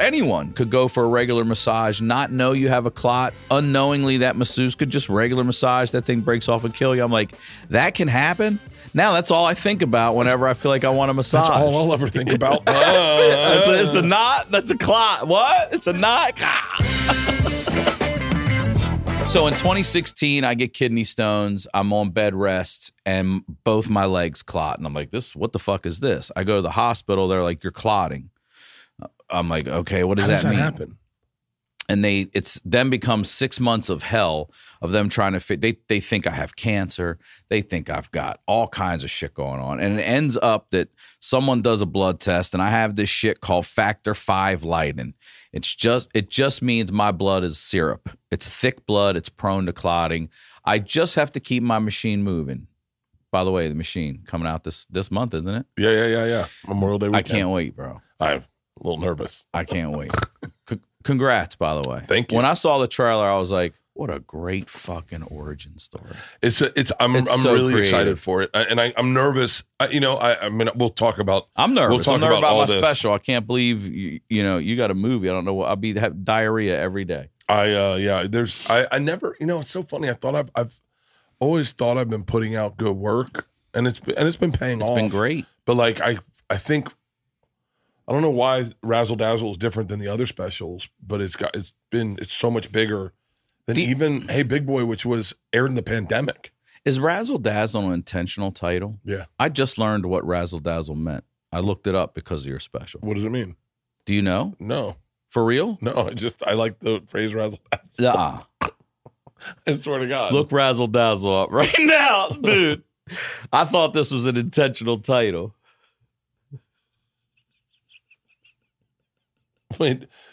anyone could go for a regular massage, not know you have a clot, unknowingly that masseuse could just regular massage, that thing breaks off and kill you. I'm like, that can happen. Now that's all I think about whenever I feel like I want a massage. That's all I'll ever think about. That's it. It's a knot. That's a clot. What? It's a knot. so in 2016, I get kidney stones. I'm on bed rest, and both my legs clot. And I'm like, "This, what the fuck is this?" I go to the hospital. They're like, "You're clotting." I'm like, "Okay, what does that does that mean?" happen? and they it's then becomes six months of hell of them trying to fit they they think I have cancer. They think I've got all kinds of shit going on. And it ends up that someone does a blood test and I have this shit called factor five Leiden it's just it just means my blood is syrup. It's thick blood. It's prone to clotting. I just have to keep my machine moving. By the way the machine coming out this this month isn't it? Yeah, yeah, yeah, yeah. Memorial Day weekend. I can't wait bro. I'm a little nervous. I can't wait. C- congrats, by the way. Thank you. When I saw the trailer, I was like, "What a great fucking origin story." It's a, it's I'm It's I'm so really creative. excited for it, I- and I, I'm nervous. I, you know, I I mean, we'll talk about. I'm nervous. We'll talk I'm nervous about about, my this. special. I can't believe you, you know you got a movie. I don't know what I'll be have diarrhea every day. I uh yeah. There's I I never. You know, it's so funny. I thought I've I've always thought I've been putting out good work, and it's been, and it's been paying It's off. It's been great. But like I I think I don't know why Razzle Dazzle is different than the other specials, but it's got it's been it's so much bigger than Do- even Hey Big Boy, which was aired in the pandemic. Is Razzle Dazzle an intentional title? Yeah. I just learned what Razzle Dazzle meant. I looked it up because of your special. What does it mean? Do you know? No, For real? no. I just I like the phrase Razzle Dazzle. Ah, I swear to God. look Razzle Dazzle up right now, dude. I thought this was an intentional title.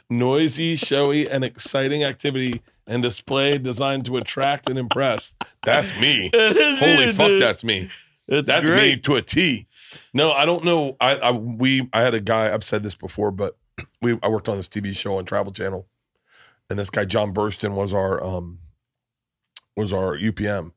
Noisy, showy, and exciting activity and display designed to attract and impress. That's me. Holy you, fuck, dude. that's me. It's That's me to a T. No, I don't know. I, I we I had a guy. I've said this before, but we I worked on this TV show on Travel Channel, and this guy John Burston was our um was our UPM.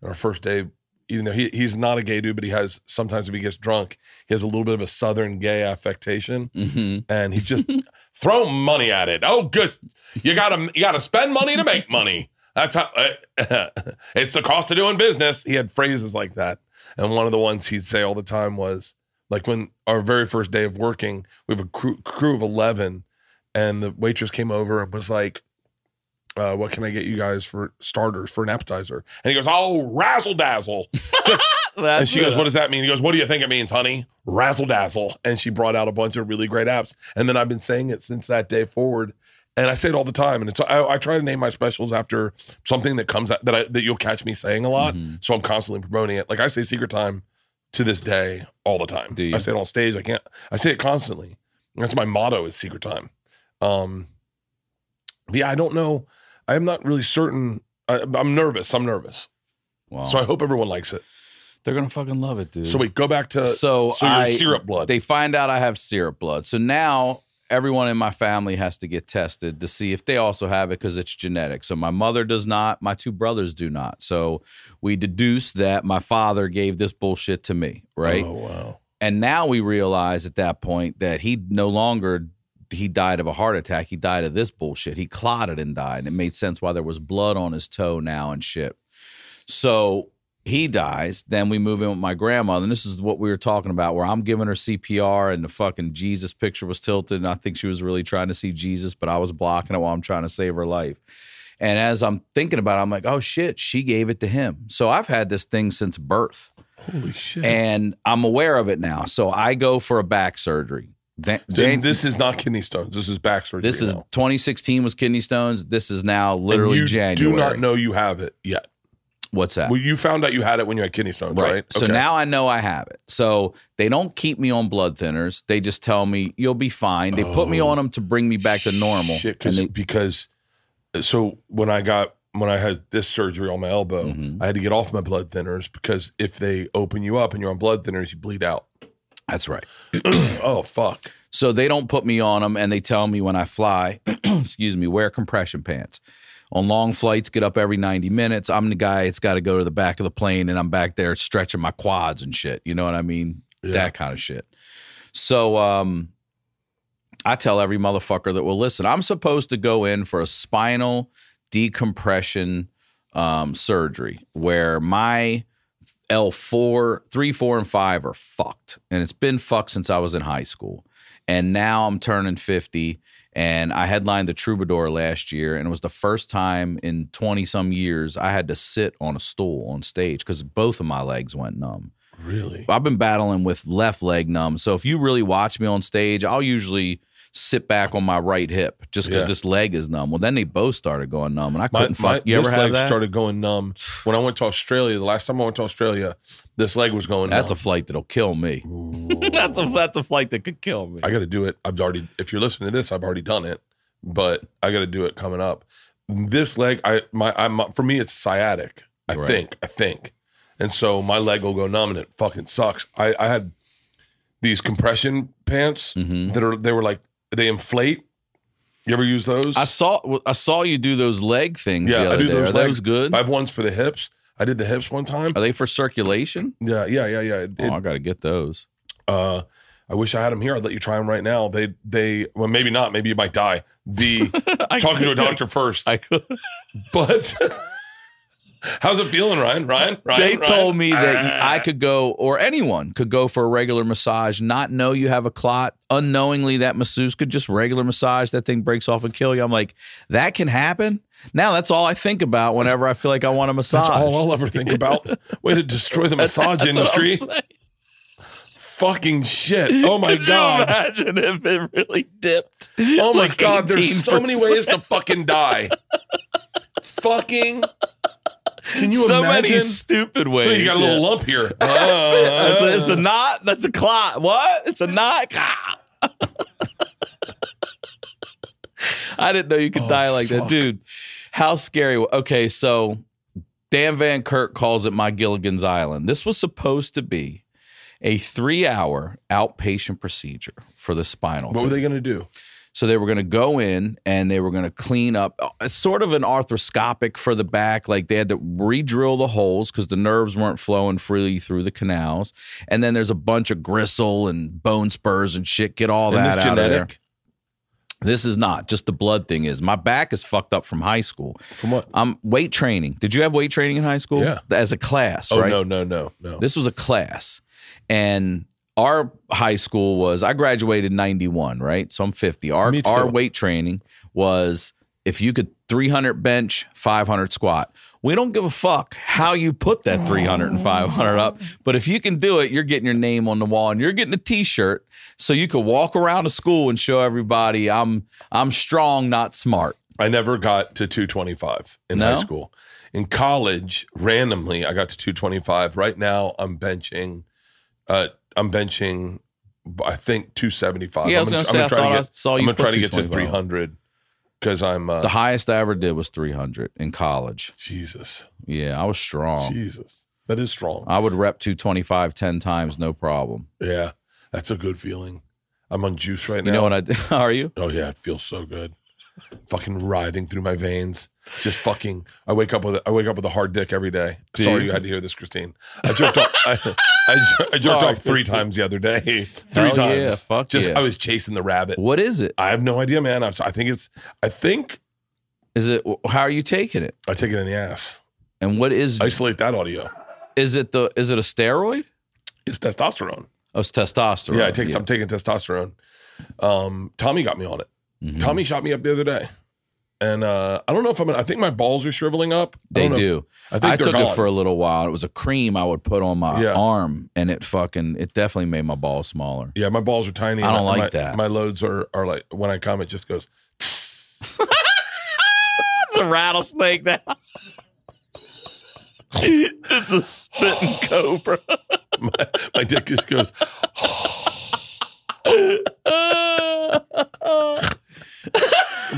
And our first day, even though he he's not a gay dude, but he has sometimes if he gets drunk, he has a little bit of a southern gay affectation, hmm and he just throw money at it. Oh, good. You gotta you gotta spend money to make money. That's how uh, it's the cost of doing business. He had phrases like that. And one of the ones he'd say all the time was like when our very first day of working, we have a crew, crew of 11, and the waitress came over and was like, uh, What can I get you guys for starters, for an appetizer? And he goes, Oh, razzle dazzle. and she goes, What does that mean? He goes, What do you think it means, honey? Razzle dazzle. And she brought out a bunch of really great apps. And then I've been saying it since that day forward. And I say it all the time. And it's I, I try to name my specials after something that comes out that I that you'll catch me saying a lot. Mhm. So I'm constantly promoting it. Like I say secret time to this day all the time. Do you? I say it on stage. I can't I say it constantly. That's my motto is secret time. Um yeah, I don't know. I'm not really certain. I, I'm nervous. I'm nervous. Wow. So I hope everyone likes it. They're gonna fucking love it, dude. So wait, go back to so so I, syrup blood. They find out I have syrup blood. So now everyone in my family has to get tested to see if they also have it because it's genetic. So my mother does not, my two brothers do not. So we deduce that my father gave this bullshit to me, right? Oh wow. And now we realize at that point that he no longer he died of a heart attack. He died of this bullshit. He clotted and died. And it made sense why there was blood on his toe now and shit. So he dies. Then we move in with my grandmother. And this is what we were talking about, where I'm giving her CPR and the fucking Jesus picture was tilted. And I think she was really trying to see Jesus, but I was blocking it while I'm trying to save her life. And as I'm thinking about it, I'm like, oh shit, she gave it to him. So I've had this thing since birth Holy shit. and I'm aware of it now. So I go for a back surgery. This is not kidney stones. This is back surgery. this is now. 2016 was kidney stones. This is now And literally you January. Do not know you have it yet. what's that. Well, you found out you had it when you had kidney stones, right? So Okay. now I know I have it. So they don't keep me on blood thinners. They just tell me you'll be fine. They put me Oh. on them to bring me back to normal. Shit, And they- because so when I got when I had this surgery on my elbow, Mhm. I had to get off my blood thinners because if they open you up and you're on blood thinners, you bleed out. That's right. oh fuck. So they don't put me on them, and they tell me when I fly, excuse me, wear compression pants. On long flights, get up every 90 minutes. I'm the guy that's got to go to the back of the plane, and I'm back there stretching my quads and shit. You know what I mean? Yeah. That kind of shit. So um, I tell every motherfucker that will listen, I'm supposed to go in for a spinal decompression um, surgery where my L4, 3, 4, and 5 are fucked. And it's been fucked since I was in high school. And now I'm turning 50 and I headlined the Troubadour last year, and it was the first time in 20 some years I had to sit on a stool on stage because both of my legs went numb. Really? I've been battling with left leg numb. So if you really watch me on stage, I'll usually sit back on my right hip just because Yeah. this leg is numb. Well, then they both started going numb, and I couldn't my, fuck. You ever this leg that? started going numb when I went to Australia. The last time I went to Australia, this leg was going That's a flight that'll kill me. that's a that's a flight that could kill me. I got to do it. I've already. If you're listening to this, I've already done it, but I got to do it coming up. This leg, I my I'm for me, it's sciatic. I Right. think. I think, and so my leg will go numb, and it fucking sucks. I I had these compression pants Mhm. that are they were like they inflate. You ever use those? I saw I saw you do those leg things Yeah, the I do day. those Are legs. those good? I have ones for the hips. I did the hips one time. Are they for circulation? Yeah, yeah, yeah, yeah. It- oh, I got to get those. Uh, I wish I had them here. I'd let you try them right now. They, they, well, maybe not. Maybe you might die. The talking to a doctor first. I could. but how's it feeling, Ryan? Ryan, Ryan. they Ryan? told me that Ah. I could go, or anyone could go for a regular massage, not know you have a clot, unknowingly that masseuse could just regular massage that thing breaks off and kill you. I'm like, that can happen. Now that's all I think about whenever I feel like I want a massage. That's all I'll ever think about. Way to destroy the massage That's what I'm industry. Fucking shit. Oh my Could you god. imagine if it really dipped? Oh my like god. There's so many ways to fucking die. fucking. Can you so imagine? many stupid ways. Look, you got a little Yeah. lump here. That's it. That's a, it's a Uh, knot. That's a clot. What? It's a knot. I didn't know you could Oh, die like that, dude. How scary. Okay, so Dan Van Kirk calls it my Gilligan's Island. This was supposed to be a three-hour outpatient procedure for the spinal. What were they going to do? So they were going to go in and they were going to clean up. Uh, it's sort of an arthroscopic for the back. Like they had to re-drill the holes because the nerves weren't flowing freely through the canals. And then there's a bunch of gristle and bone spurs and shit. Get all And that out of there. This is not just the blood thing. Is my back is fucked up from high school. From what? I'm weight training. Did you have weight training in high school? Yeah. as a class. Oh right? no, no, no, no. This was a class. And our high school was I graduated 91, right? So I'm 50. Our Me too. our weight training was if you could 300 bench, 500 squat. We don't give a fuck how you put that 300 and 500 up, but if you can do it, you're getting your name on the wall and you're getting a t-shirt so you could walk around the school and show everybody I'm I'm strong, not smart. I never got to 225 in No? high school. In college, randomly, I got to 225. Right now, I'm benching. Uh, I'm benching. I think 275. Yeah, I was gonna I'm say I to thought I saw you I'm gonna try to get to 300 because I'm. Uh, The highest I ever did was 300 in college. Jesus, Yeah, I was strong. Jesus, that is strong. I would rep 225 10 times, no problem. yeah, that's a good feeling. I'm on juice right now. You know what I? Are you? Oh yeah, it feels so good. Fucking writhing through my veins. Just fucking. I wake up with a, I wake up with a hard dick every day. Do Sorry you? you had to hear this, Christine. I jerked off. I, I, jer- I jerked Sorry, off three Christine. times the other day. Three Hell times. yeah, fuck Just yeah. I was chasing the rabbit. What is it? I have no idea, man. I, I think it's. I think Is it how are you taking it? I take it in the ass. And what is Isolate that audio. is it the is it a steroid? It's testosterone. Oh, it's testosterone. yeah, I take. I'm taking testosterone. Um, Tommy got me on it. Mhm. Tommy shot me up the other day, and uh, I don't know if I'm. I think my balls are shriveling up. I They don't if- I I, think they're took gone. it for a little while. It was a cream I would put on my Yeah. arm, and it fucking it definitely made my balls smaller. Yeah, my balls are tiny. I don't my- like my- that. My loads are are like when I come, it just goes. It's a rattlesnake now. it's a spitting cobra. My, my dick just goes.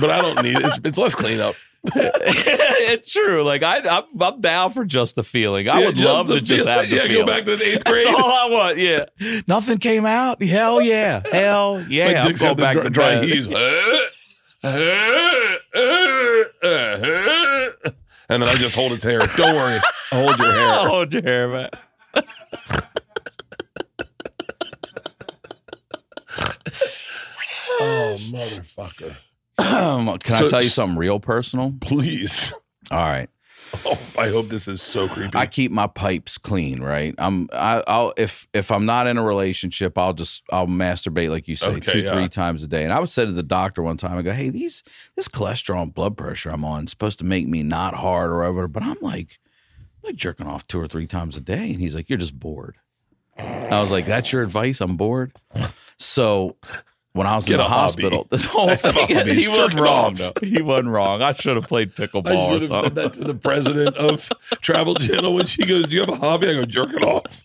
But I don't need it. It's, it's less cleanup. it's true. Like I, I'm, I'm down for just the feeling. I Yeah, would just love the to just feel- have the yeah, feeling. go back to the eighth grade. That's all I want. Yeah, nothing came out. Hell yeah, hell my yeah. I'm dick's going got the back dry, to dry bed. heaves. and then I just hold its hair. Don't worry, I hold your hair. Hold your hair back. Oh motherfucker. Um, can So- I tell you something real personal? Please. All right. Oh, I hope this is so creepy. I keep my pipes clean, right? I'm I, I'll if if I'm not in a relationship, I'll just I'll masturbate like you say Okay, two yeah. three times a day. And I would say to the doctor one time, I go, hey, these this cholesterol and blood pressure I'm on is supposed to make me not hard or whatever, but I'm like I'm like jerking off two or three times a day, and he's like, you're just bored. I was like, that's your advice? I'm bored. So when I was Get in the a hobby. hospital, this whole thing, hobby. he wasn't wrong. though. He wasn't wrong. I should have played pickleball. I should have said that to the president of Travel Channel when she goes, Do you have a hobby? I go, "Jerk it off.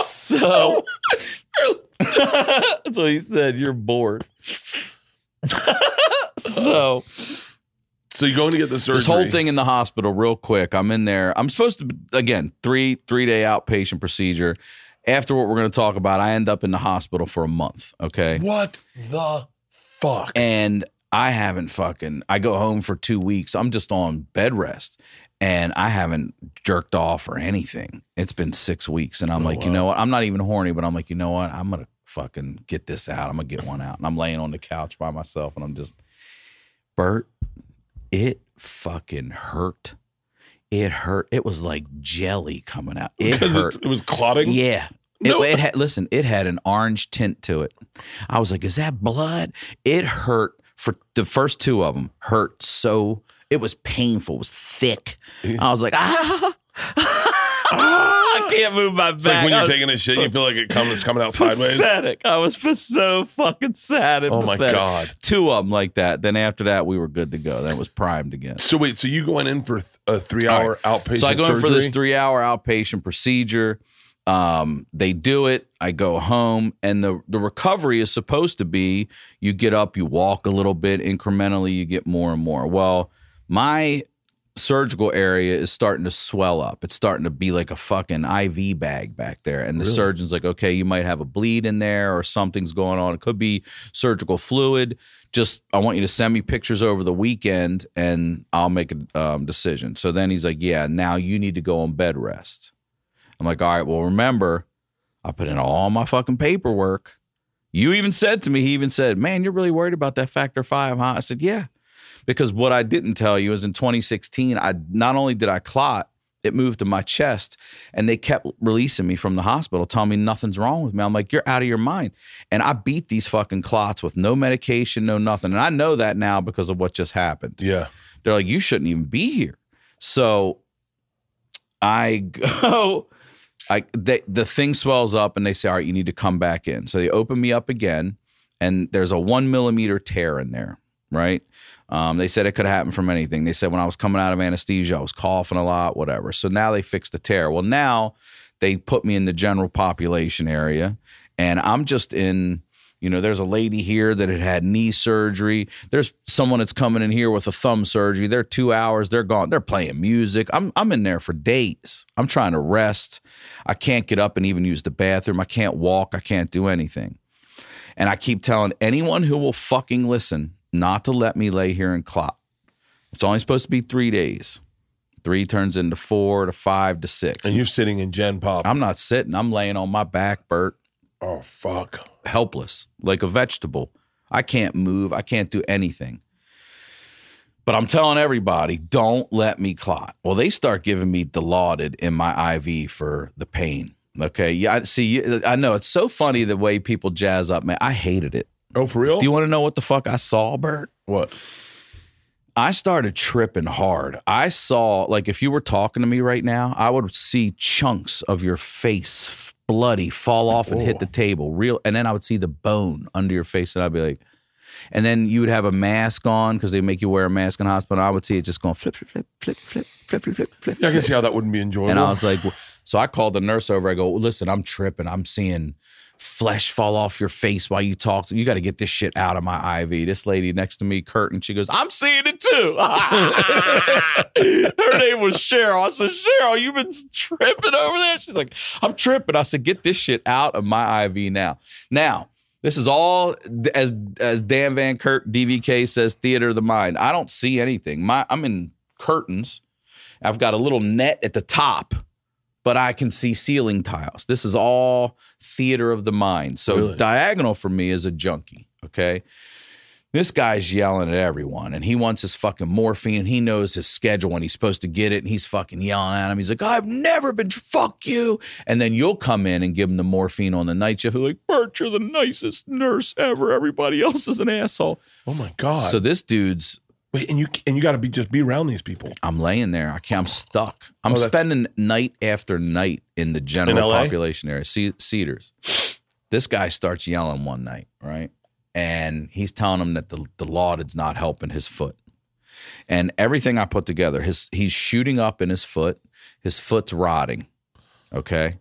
So oh, that's what he said. You're bored. so So you're going to get the surgery. this whole thing in the hospital, real quick. I'm in there. I'm supposed to again three three day outpatient procedure. After what we're going to talk about, I end up in the hospital for a month. Okay, What the fuck? and I haven't fucking. I go home for two weeks. I'm just on bed rest, and I haven't jerked off or anything. It's been six weeks, and I'm Oh, like, you know what? I'm not even horny, but I'm like, you know what? I'm gonna fucking get this out. I'm gonna get one out, and I'm laying on the couch by myself, and I'm just, Bert, it fucking hurt. It hurt. It was like jelly coming out. It Because hurt. it, it was clotting. Yeah. No. It, it had listen, it had an orange tint to it. I was like, is that blood? It hurt for the first two of them. Hurt so it was painful. It was thick. I was like, ah, I can't move my back. It's like when you're taking a shit, you feel like it comes coming out sideways. Pathetic. I was so fucking sad. And Oh my pathetic. god. Two of them like that. Then after that, we were good to go. That was primed again. So wait, so you going in for th- a three hour outpatient So I go in for this three hour outpatient procedure. Um, they do it. I go home, and the the recovery is supposed to be you get up, you walk a little bit incrementally, you get more and more. Well, my surgical area is starting to swell up. It's starting to be like a fucking IV bag back there. And the Really? surgeon's like, okay, you might have a bleed in there or something's going on. It could be surgical fluid. Just, I want you to send me pictures over the weekend and I'll make a um, decision. So then he's like, yeah, now you need to go on bed rest. I'm like, all right, well, remember, I put in all my fucking paperwork. You even said to me, he even said, man, you're really worried about that factor five, huh? I said, yeah because what I didn't tell you is in 2016, I not only did I clot, it moved to my chest, and they kept releasing me from the hospital, telling me nothing's wrong with me. I'm like, you're out of your mind, and I beat these fucking clots with no medication, no nothing, and I know that now because of what just happened. Yeah. They're like, you shouldn't even be here. So I go, I they, the thing swells up, and they say, all right, you need to come back in. So they open me up again, and there's a one millimeter tear in there, right? Um, they said it could have happened from anything. They said when I was coming out of anesthesia, I was coughing a lot, whatever. So now they fixed the tear. Well, now they put me in the general population area, and I'm just in. You know, there's a lady here that had had knee surgery. There's someone that's coming in here with a thumb surgery. They're two hours. They're gone. They're playing music. I'm I'm in there for days. I'm trying to rest. I can't get up and even use the bathroom. I can't walk. I can't do anything. And I keep telling anyone who will fucking listen not to let me lay here and clot. It's only supposed to be three days. Three turns into four to five to six. And you're sitting in Gen Pop. I'm not sitting. I'm laying on my back, Bert, oh fuck. helpless, like a vegetable. I can't move. I can't do anything. But I'm telling everybody, don't let me clot. Well, they start giving me Dilaudid in my IV for the pain. Okay. Yeah. I see. I know it's so funny the way people jazz up, man. I hated it. Oh, for real? Do you want to know what the fuck I saw, Bert? What? I started tripping hard. I saw, like, if you were talking to me right now, I would see chunks of your face bloody fall off and Whoa. hit the table, real. And then I would see the bone under your face, and I'd be like, and then you would have a mask on because they make you wear a mask in hospital. I would see it just going flip, flip, flip, flip, flip, flip, flip, flip. flip. Yeah, I can see how that wouldn't be enjoyable. And I was like, so I called the nurse over. I go, listen, I'm tripping. I'm seeing flesh fall off your face while you talk. You got to get this shit out of my IV. This lady next to me, Curtin, she goes, I'm seeing it too. Her name was Cheryl. I said, Cheryl, you've been tripping over there? She's like, I'm tripping. I said, get this shit out of my IV now. Now, this is all as as Dan Van Kirk DVK says, theater of the mind. I don't see anything. My I'm in curtains. I've got a little net at the top, but I can see ceiling tiles. This is all theater of the mind. So Really? diagonal for me is a junkie. Okay. This guy's yelling at everyone and he wants his fucking morphine and he knows his schedule when he's supposed to get it and he's fucking yelling at him. He's like, I've never been, fuck you. And then you'll come in and give him the morphine on the night shift. Like, Bert, you're the nicest nurse ever. Everybody else is an asshole. Oh my god. So this dude's, Wait, and you and you got to be just be around these people. I'm laying there. I can't, I'm stuck. I'm Oh, that's- spending night after night in the general LA? population area, Ce- Cedars. This guy starts yelling one night, right? And he's telling him that the, the laudid's not helping his foot. And everything I put together, his he's shooting up in his foot. His foot's rotting. Okay.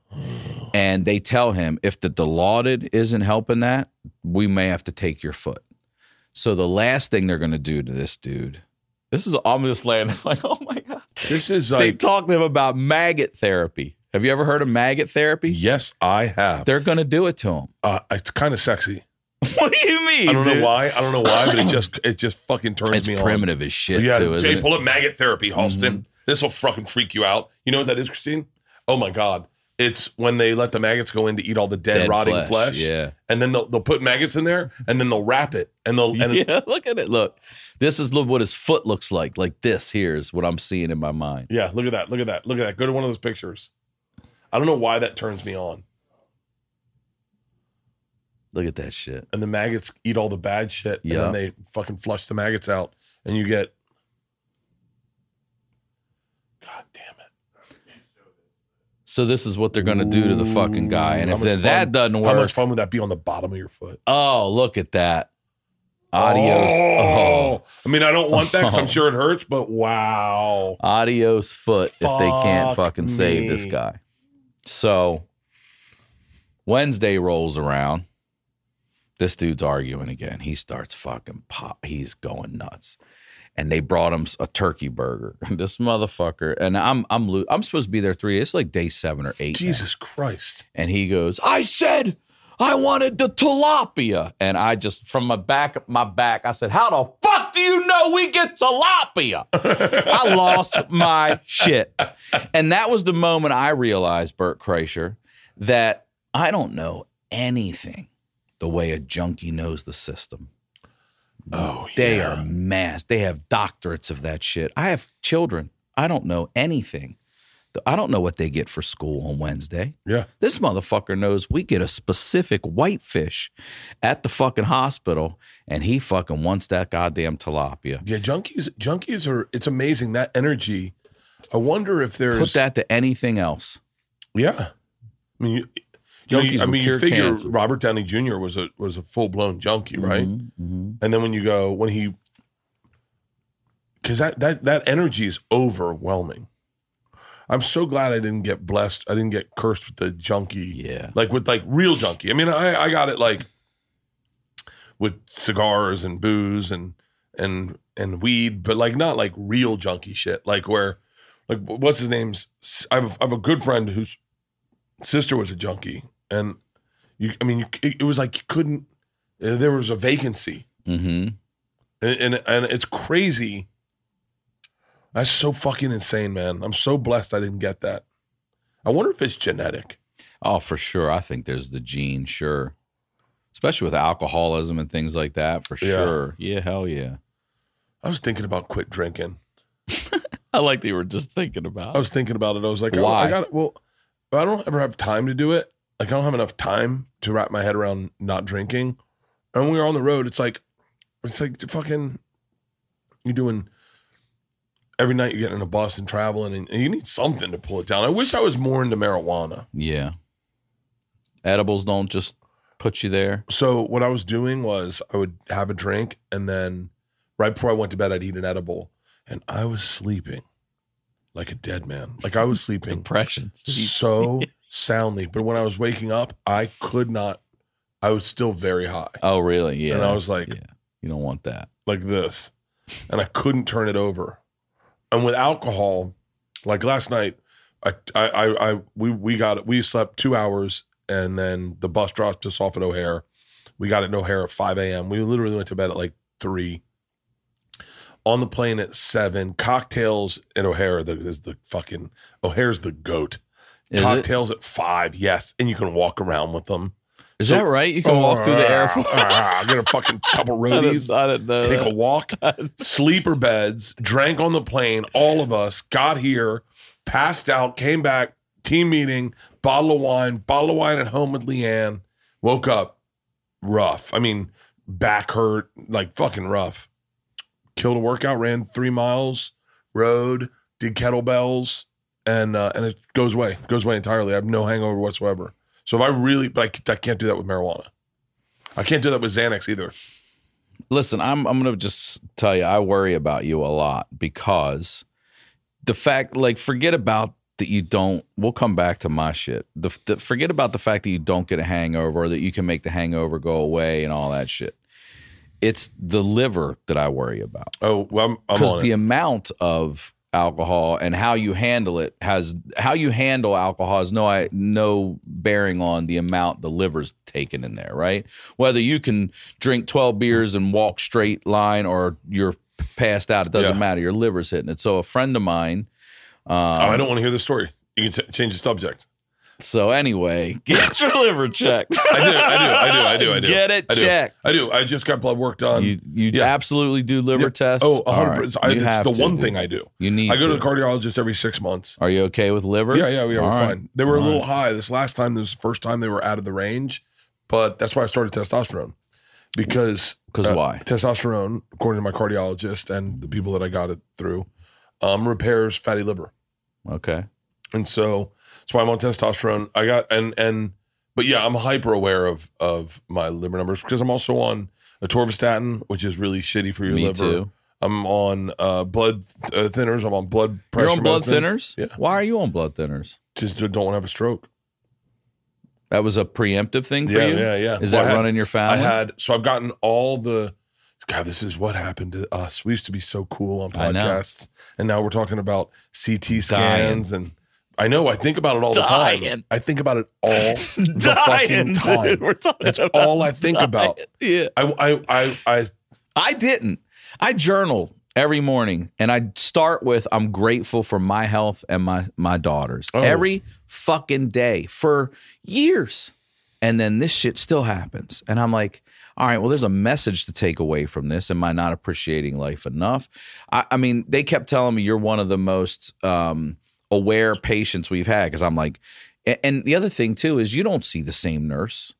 And they tell him if the Dilaudid isn't helping that, we may have to take your foot. So the last thing they're going to do to this dude, this is I'm just laying like, oh my god. This is They like talk to him about maggot therapy. Have you ever heard of maggot therapy? yes, I have. They're going to do it to him. Uh, it's kind of sexy. What do you mean? I don't dude? know why. I don't know why, but it just it just fucking turns me on. It's me primitive as shit. Yeah, too, isn't hey, it? Mm-hmm. pull up maggot therapy, Halston. This will fucking freak you out. You know what that is, Christine? Oh my god. It's when they let the maggots go in to eat all the dead, Dead rotting flesh, flesh. yeah. And then they'll, they'll put maggots in there and then they'll wrap it. And they'll and yeah, look at it. Look, this is lo- what his foot looks like. Like this here is what I'm seeing in my mind. Yeah, look at that. Look at that. Look at that. Go to one of those pictures. I don't know why that turns me on. Look at that shit. And the maggots eat all the bad shit. Yeah. And then they fucking flush the maggots out. And you get. God damn it. So this is what they're going to do to the fucking guy. And if how much then that fun- doesn't work, How much fun would that be on the bottom of your foot? oh, look at that. Adios. Oh. oh. I mean, I don't want that because I'm Oh. sure it hurts, but wow. Adios foot if they can't Fuck fucking save this me. guy. So Wednesday rolls around. This dude's arguing again. He starts fucking pop. He's going nuts. And they brought him a turkey burger. This motherfucker. And I'm I'm lo- I'm supposed to be there three. It's like day seven or eight. now. Jesus Christ. And he goes, I said I wanted the tilapia. And I just from my back, my back, I said, How the fuck do you know we get tilapia? I lost my shit. And that was the moment I realized, Bert Kreischer, that I don't know anything the way a junkie knows the system. Oh, They yeah. are mass. They have doctorates of that shit. I have children. I don't know anything. I don't know what they get for school on Wednesday. Yeah. This motherfucker knows we get a specific whitefish at the fucking hospital, and he fucking wants that goddamn tilapia. Yeah, junkies junkies are it's amazing that energy. I wonder if there's Put that to anything else. Yeah. I mean, you, you know, Junkies you- I mean, you figure cancer. Robert Downey Jr. was a was a full blown junkie, right? Mhm, mhm. And then when you go when he, because that that that energy is overwhelming. I'm so glad I didn't get blessed. I didn't get cursed with the junkie, Yeah. like with like real junkie. I mean, I I got it like with cigars and booze and and and weed, but like not like real junkie shit. Like where, like what's his name's? I have, I have a good friend whose sister was a junkie, and you. I mean, you, it, it was like you couldn't. uh, There was a vacancy, Mm-hmm. and, and and it's crazy. That's so fucking insane, man. I'm so blessed I didn't get that. I wonder if it's genetic. Oh, for sure. I think there's the gene, sure. Especially with alcoholism and things like that, for Yeah. sure. Yeah, hell yeah. I was thinking about quit drinking. I like that you were just thinking about. I was thinking about it. I was like, Why? I got it. Well, I don't ever have time to do it. Like, I don't have enough time to wrap my head around not drinking. And when we were on the road, it's like, it's like fucking, you're doing every night. You're getting in a bus and traveling, and, and you need something to pull it down. I wish I was more into marijuana. yeah. Edibles don't just put you there. So what I was doing was I would have a drink, and then right before I went to bed, I'd eat an edible, and I was sleeping like a dead man. Like I was sleeping Depression. so soundly. But when I was waking up, I could not. I was still very high, Oh, really? Yeah. and I was like, yeah. You don't want that. like this, and I couldn't turn it over. And with alcohol, like last night, I, I, I, I we we got we slept two hours, and then the bus dropped us off at O'Hare. We got at O'Hare at five a.m. We literally went to bed at like three. On the plane at seven, cocktails at O'Hare the, is the fucking O'Hare's the goat. Is it? cocktails at five, yes, and you can walk around with them. Is So- that right? You can walk through the ah, airport. I get a fucking couple I didn't, roadies, I didn't know take that. a walk, sleeper beds, drank on the plane. All of us got here, passed out, came back, team meeting, bottle of wine, bottle of wine at home with LeeAnn. Woke up rough. I mean, back hurt, like fucking rough. Killed a workout, ran three miles, rode, did kettlebells, and uh, and it goes away. Goes away entirely. I have no hangover whatsoever. So if I really, but I can't do that with marijuana. I can't do that with Xanax either. Listen, I'm I'm gonna just tell you, I worry about you a lot because the fact, like, forget about that you don't. We'll come back to my shit. The, the forget about the fact that you don't get a hangover or that you can make the hangover go away and all that shit. It's the liver that I worry about Oh, well, because the it. amount of alcohol and how you handle it has how you handle alcohol has no I- no bearing on the amount the liver's taken in there, right? Whether you can drink 12 beers and walk straight line or you're passed out, it doesn't Yeah. matter. Your liver's hitting it. So a friend of mine oh, I um, don't want to hear the story. You can t- change the subject. So anyway, get your liver checked. I do, I do, I do, I do, I do. Get it I do. checked. I do. I just got blood work done. You you Yeah. absolutely do liver Yeah. tests. oh, All 100 right. percent. I It's the to, one thing I do. You need I go to to. the cardiologist every six months. Are you okay with liver? Yeah, yeah, yeah. We're All right. fine. They were a little right. high this last time. This was the first time they were out of the range, but that's why I started testosterone because 'Cause uh, why? Testosterone, according to my cardiologist and the people that I got it through, um, repairs fatty liver. Okay. and so that's why I'm on testosterone. I got and and but yeah, I'm hyper aware of of my liver numbers because I'm also on atorvastatin, which is really shitty for your Me liver. too. I'm on uh, blood uh, thinners. I'm on blood pressure. You're on blood medicine. thinners? Yeah. Why are you on blood thinners? Just don't want to have a stroke. That was a preemptive thing for yeah, you? yeah, yeah. Is Well, that running your family? I had so I've gotten all the. God, this is what happened to us. We used to be so cool on podcasts, and now we're talking about CT scans and. I know. I think about it all the time. I think about it all the fucking time. We're talking That's about all I think dying. about. Yeah. I, I, I, I, I didn't. I journal every morning and I start with I'm grateful for my health and my my daughters. Oh. Every fucking day for years. And then this shit still happens. And I'm like, all right, well, there's a message to take away from this. Am I not appreciating life enough? I, I mean, they kept telling me you're one of the most um, aware patients we've had because I'm like, and the other thing too is you don't see the same nurse.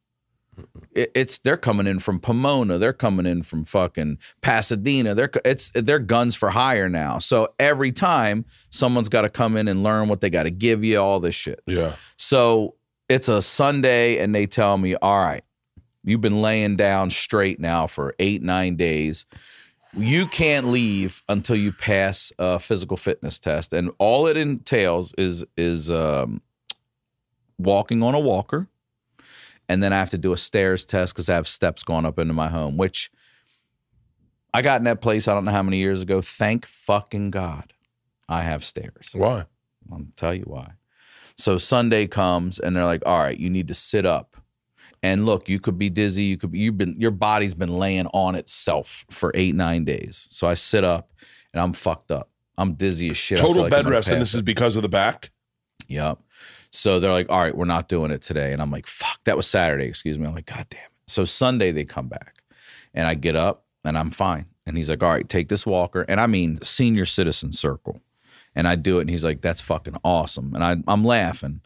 It's they're coming in from Pomona, they're coming in from fucking Pasadena. They're it's they're guns for hire now. So every time someone's got to come in and learn what they got to give you, all this shit. yeah. So it's a Sunday, and they tell me, all right, you've been laying down straight now for eight, nine days. You can't leave until you pass a physical fitness test. And all it entails is is um, walking on a walker. And then I have to do a stairs test because I have steps going up into my home, which I got in that place I don't know how many years ago. Thank fucking God I have stairs. Why? I'll tell you why. So Sunday comes and they're like, "All right, you need to sit up." And look, you could be dizzy. You could be, you've been your body's been laying on itself for eight nine days. So I sit up and I'm fucked up. I'm dizzy as shit. Total like bed rest, and this is because of the back. Yep. So they're like, all right, we're not doing it today. And I'm like, fuck, that was Saturday. Excuse me. I'm like, God damn it. So Sunday they come back and I get up and I'm fine. And he's like, all right, take this walker. And I mean, senior citizen circle. And I do it. And he's like, that's fucking awesome. And I, I'm laughing.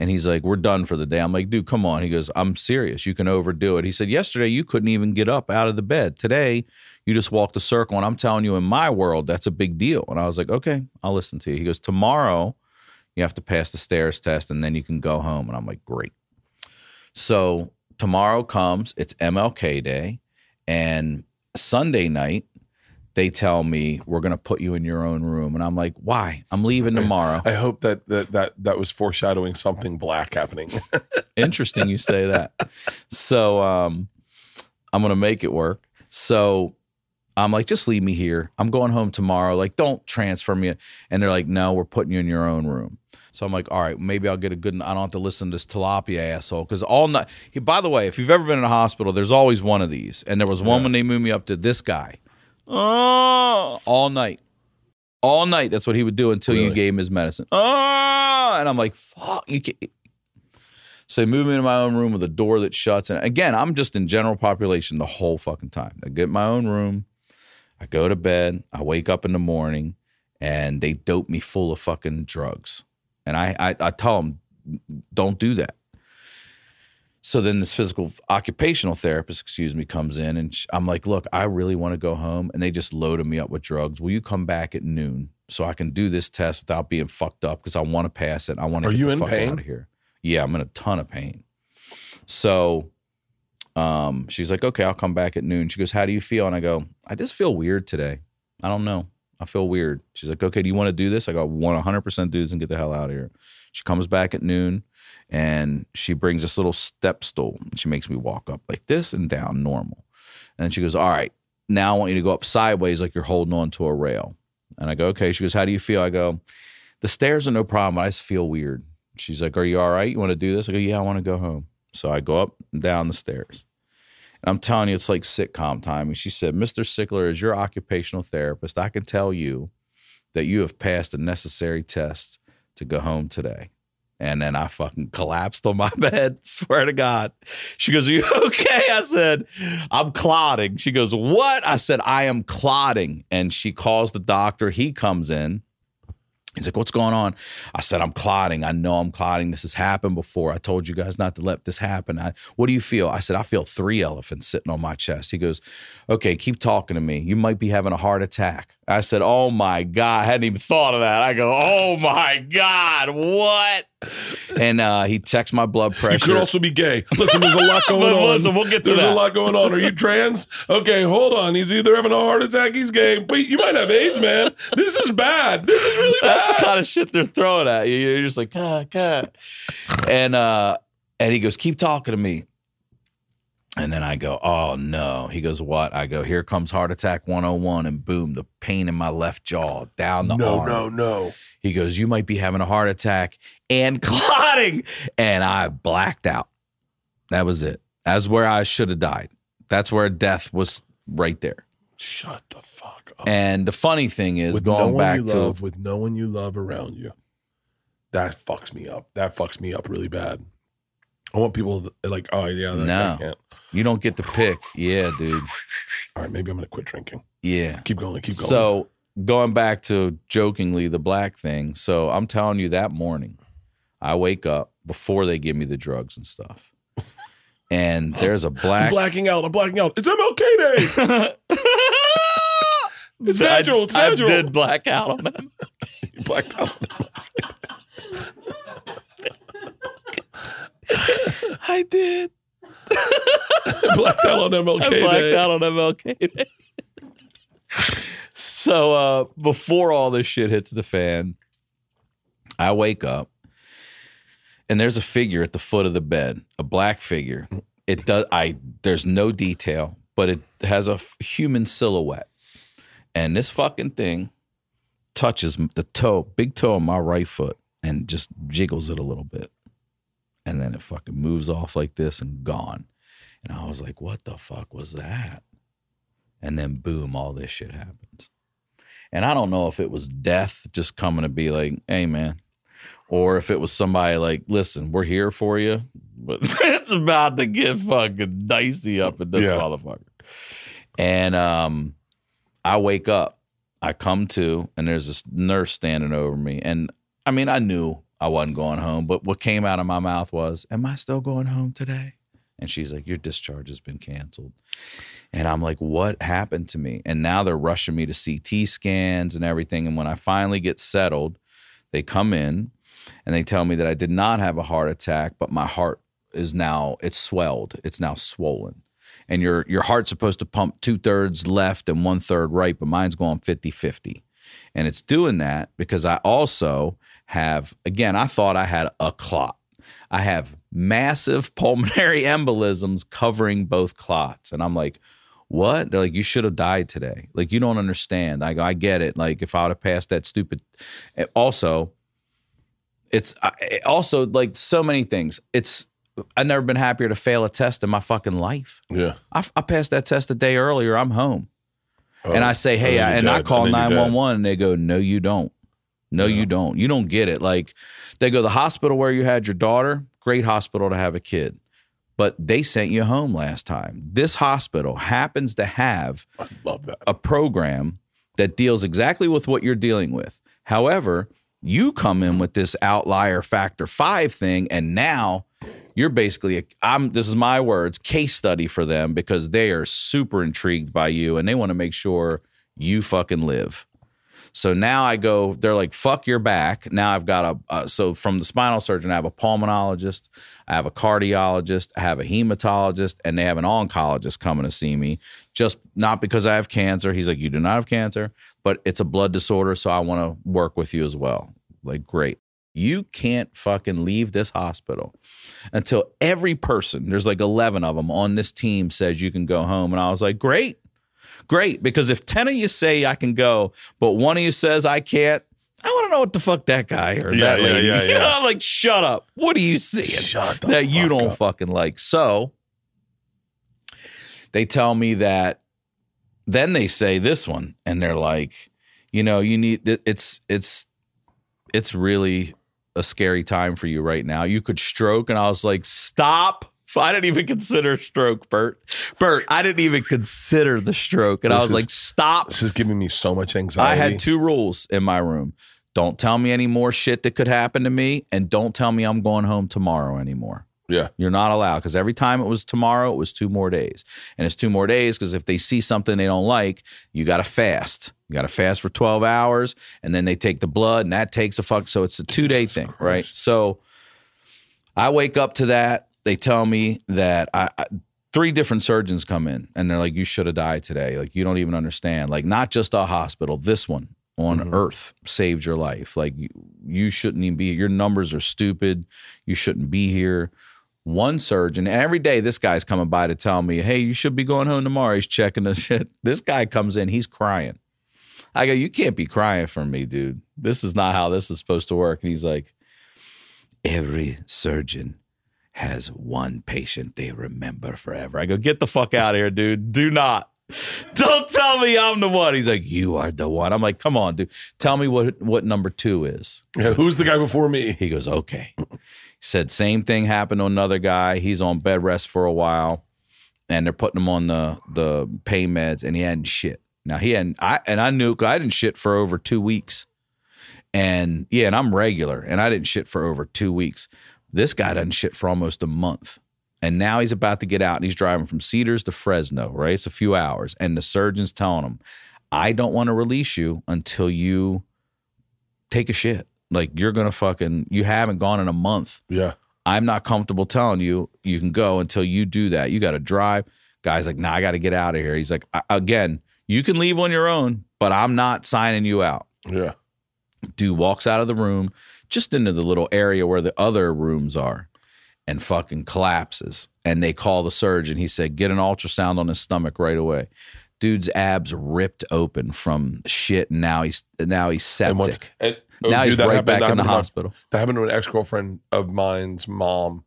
And he's like, we're done for the day. I'm like, dude, come on. He goes, I'm serious. You can overdo it. He said, yesterday you couldn't even get up out of the bed. Today you just walked the circle. And I'm telling you, in my world, that's a big deal. And I was like, okay, I'll listen to you. He goes, tomorrow you have to pass the stairs test and then you can go home. And I'm like, great. So tomorrow comes, it's MLK Day. And Sunday night, they tell me we're going to put you in your own room. And I'm like, why? I'm leaving tomorrow. I hope that that that that was foreshadowing something black happening. Interesting you say that. So um, I'm going to make it work. So I'm like, just leave me here. I'm going home tomorrow. Like, don't transfer me. And they're like, no, we're putting you in your own room. So I'm like, all right, maybe I'll get a good. I don't have to listen to this tilapia asshole because all night. By the way, if you've ever been in a hospital, there's always one of these, and there was one when they moved me up to this guy. Oh, all night, all night. That's what he would do until you Really? gave him his medicine. Oh, and I'm like, fuck, you can't. So they move me into my own room with a door that shuts. And again, I'm just in general population the whole fucking time. I get my own room. I go to bed. I wake up in the morning and they dope me full of fucking drugs. And I, I, I tell them, don't do that. So then this physical occupational therapist, excuse me, comes in and sh- I'm like, look, I really want to go home. And they just loaded me up with drugs. Will you come back at noon so I can do this test without being fucked up? Because I want to pass it. I want to get you the in fuck pain? out of here. Yeah, I'm in a ton of pain. So um, she's like, okay, I'll come back at noon. She goes, how do you feel? And I go, I just feel weird today. I don't know. I feel weird. She's like, okay, do you want to do this? I go, 100% do this and get the hell out of here. She comes back at noon and she brings this little step stool. She makes me walk up like this and down normal. And she goes, all right, now I want you to go up sideways like you're holding on to a rail. And I go, okay. She goes, how do you feel? I go, the stairs are no problem. I just feel weird. She's like, are you all right? You want to do this? I go, yeah, I want to go home. So I go up and down the stairs. And I'm telling you, it's like sitcom timing. She said, Mr. Sickler, as your occupational therapist, I can tell you that you have passed a necessary test to go home today. And then I fucking collapsed on my bed. Swear to God. She goes, Are you okay? I said, I'm clotting. She goes, What? I said, I am clotting. And she calls the doctor. He comes in. He's like, What's going on? I said, I'm clotting. I know I'm clotting. This has happened before. I told you guys not to let this happen. I, what do you feel? I said, I feel three elephants sitting on my chest. He goes, Okay, keep talking to me. You might be having a heart attack. I said, Oh my God. I hadn't even thought of that. I go, Oh my God. What? And uh, he texts my blood pressure. You could also be gay. Listen, there's a lot going on. listen, we'll get to there's that. a lot going on. Are you trans? Okay, hold on. He's either having a heart attack, he's gay. But you might have AIDS, man. This is bad. This is really bad. That's the kind of shit they're throwing at you. You're just like, ah, God. And uh, and he goes, keep talking to me. And then I go, oh no. He goes, what? I go, here comes heart attack 101, and boom, the pain in my left jaw down the no, arm. no, no. No. He goes, you might be having a heart attack and clotting. And I blacked out. That was it. That's where I should have died. That's where death was right there. Shut the fuck up. And the funny thing is, with going one back to love, with no one you love around you, that fucks me up. That fucks me up really bad. I want people like, oh yeah, that No. can't. You don't get to pick. Yeah, dude. All right, maybe I'm gonna quit drinking. Yeah. Keep going. Keep going. So going back to jokingly the black thing. So I'm telling you that morning, I wake up before they give me the drugs and stuff. And there's a I'm black blacking out. I'm blacking out. It's MLK Day. It's natural. It's I, natural. I did black out on them. You blacked out. I did. blacked out on MLK I blacked Day. out on MLK Day. so uh, before all this shit hits the fan, I wake up and there's a figure at the foot of the bed, a black figure. It does. I there's no detail, but it has a f- human silhouette, and this fucking thing touches the toe, big toe of my right foot, and just jiggles it a little bit, and then it fucking moves off like this and gone. And I was like, what the fuck was that? And then boom, all this shit happens. And I don't know if it was death just coming to be like, hey man, or if it was somebody like, listen, we're here for you, but it's about to get fucking dicey up in this Yeah. motherfucker. And um, I wake up, I come to, and there's this nurse standing over me. And I mean, I knew I wasn't going home, but what came out of my mouth was, Am I still going home today? And she's like, Your discharge has been canceled. And I'm like, What happened to me? And now they're rushing me to CT scans and everything. And when I finally get settled, they come in and they tell me that I did not have a heart attack, but my heart is now, it's swelled, it's now swollen. And your your heart's supposed to pump two thirds left and one third right, but mine's going 50 50. And it's doing that because I also have, again, I thought I had a clot. I have massive pulmonary embolisms covering both clots. And I'm like, what? They're like, you should have died today. Like, you don't understand. I go, I get it. Like, if I would have passed that stupid. eh, Also, it's I- also like so many things. It's, I've never been happier to fail a test in my fucking life. Yeah. I, I passed that test a day earlier. I'm home. and Oh, I say, hey, oh, I, and I call And then you're dead. 911 and they go, no, you don't. No, Yeah. you don't. You don't get it. Like they go, the hospital where you had your daughter, great hospital to have a kid. But they sent you home last time. This hospital happens to have love that. a program that deals exactly with what you're dealing with. However, you come in with this outlier factor five thing, and now you're basically a, I'm this is my words case study for them because they are super intrigued by you and they want to make sure you fucking live. So now I go, they're like, fuck your back. Now I've got a, uh, so from the spinal surgeon, I have a pulmonologist, I have a cardiologist, I have a hematologist, and they have an oncologist coming to see me. Just not because I have cancer. He's like, you do not have cancer, but it's a blood disorder. So I want to work with you as well. Like, great. You can't fucking leave this hospital until every person, there's like 11 of them on this team, says you can go home. And I was like, great. Great, because if 10 of you say I can go, but one of you says I can't, I want to know what the fuck that guy or Yeah, that yeah, lady. yeah, You know, like, shut up. What are you seeing Shut that you don't up. fucking like? So they tell me that then they say this one and they're like, you know, you need it's it's it's really a scary time for you right now. You could stroke and I was like, "Stop." I didn't even consider stroke, Bert. Bert, I didn't even consider the stroke. And I was is- like, stop. This is giving me so much anxiety. I had two rules in my room. Don't tell me any more shit that could happen to me, and don't tell me I'm going home tomorrow anymore. Yeah. You're not allowed because every time it was tomorrow, it was two more days. And it's two more days because if they see something they don't like, you got to fast. You got to fast for 12 hours, and then they take the blood, and that takes a fuck. So it's a two day thing, right? So I wake up to that. They tell me that I, I three different surgeons come in and they're like, "You should have died today. Like you don't even understand. Like not just a hospital, this one on Mhm. Earth saved your life. Like you, you shouldn't even be. Your numbers are stupid. You shouldn't be here." One surgeon every day, this guy's coming by to tell me, "Hey, you should be going home tomorrow." He's checking the shit. This guy comes in, he's crying. I go, "You can't be crying for me, dude. This is not how this is supposed to work." And he's like, "Every surgeon." Has one patient they remember forever. I go, get the fuck out of here, dude. Do not. Don't tell me I'm the one. He's like, you are the one. I'm like, come on, dude. Tell me what what number two is. Yeah, Who's the guy before me? He goes, okay. He said same thing happened to another guy. He's on bed rest for a while, and they're putting him on the the pain meds, and he hadn't shit. Now he hadn't. I and I knew I didn't shit for over two weeks, and yeah, and I'm regular, and I didn't shit for over two weeks. This guy doesn't shit for almost a month. And now he's about to get out and he's driving from Cedars to Fresno, right? It's a few hours. And the surgeon's telling him, I don't want to release you until you take a shit. Like you're going to fucking, you haven't gone in a month. Yeah. I'm not comfortable telling you you can go until you do that. You got to drive. Guy's like, nah, I got to get out of here. He's like, again, you can leave on your own, but I'm not signing you out Yeah. dude walks out of the room just into the little area where the other rooms are and fucking collapses. And they call the surgeon. He said get an ultrasound on his stomach right away. Dude's abs ripped open from shit. And now he's now he's And once, septic. and, oh, now dude, he's right happened- back in the to my- hospital. That happened to an ex girlfriend of mine's mom.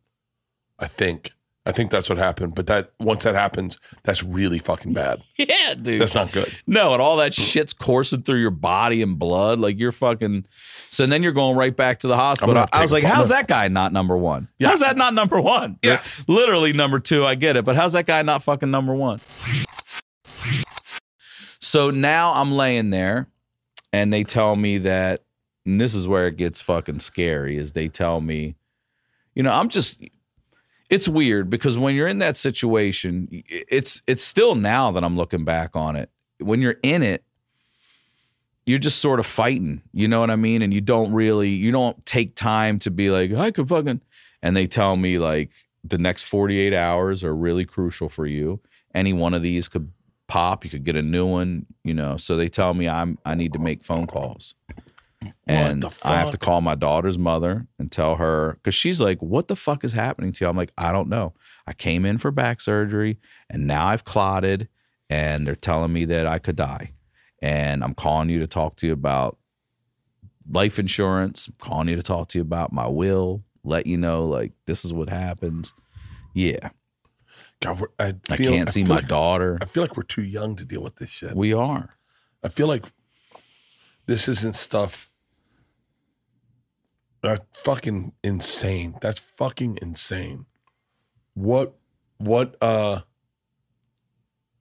I think. I think that's what happened. But that once that happens, that's really fucking bad. yeah dude That's not good. no and all that shit's coursing through your body and blood like you're fucking so then you're going right back to the hospital gonna i was like how's that guy not number one Yeah. how's that not number one Yeah. literally number two i get it but how's that guy not fucking number one so now i'm laying there and they tell me that and this is where it gets fucking scary is they tell me you know i'm just it's weird because when you're in that situation it's it's still now that i'm looking back on it. When you're in it you're just sort of fighting you know what i mean? And you don't really you don't take time to be like i could fucking and they tell me like the next 48 hours are really crucial for you. Any one of these could pop. You could get a new one you know? So they tell me i'm i need to make phone calls and I have to call my daughter's mother and tell her because she's like, "What the fuck is happening to you?" I'm like, "I don't know. I came in for back surgery and now I've clotted, and they're telling me that I could die, and I'm calling you to talk to you about life insurance. I'm calling you to talk to you about my will. Let you know like this is what happens. Yeah, God, I, I can't see feel my like- daughter. I feel like we're too young to deal with this shit. We are. I feel like this isn't stuff. That's fucking insane. That's fucking insane. What what uh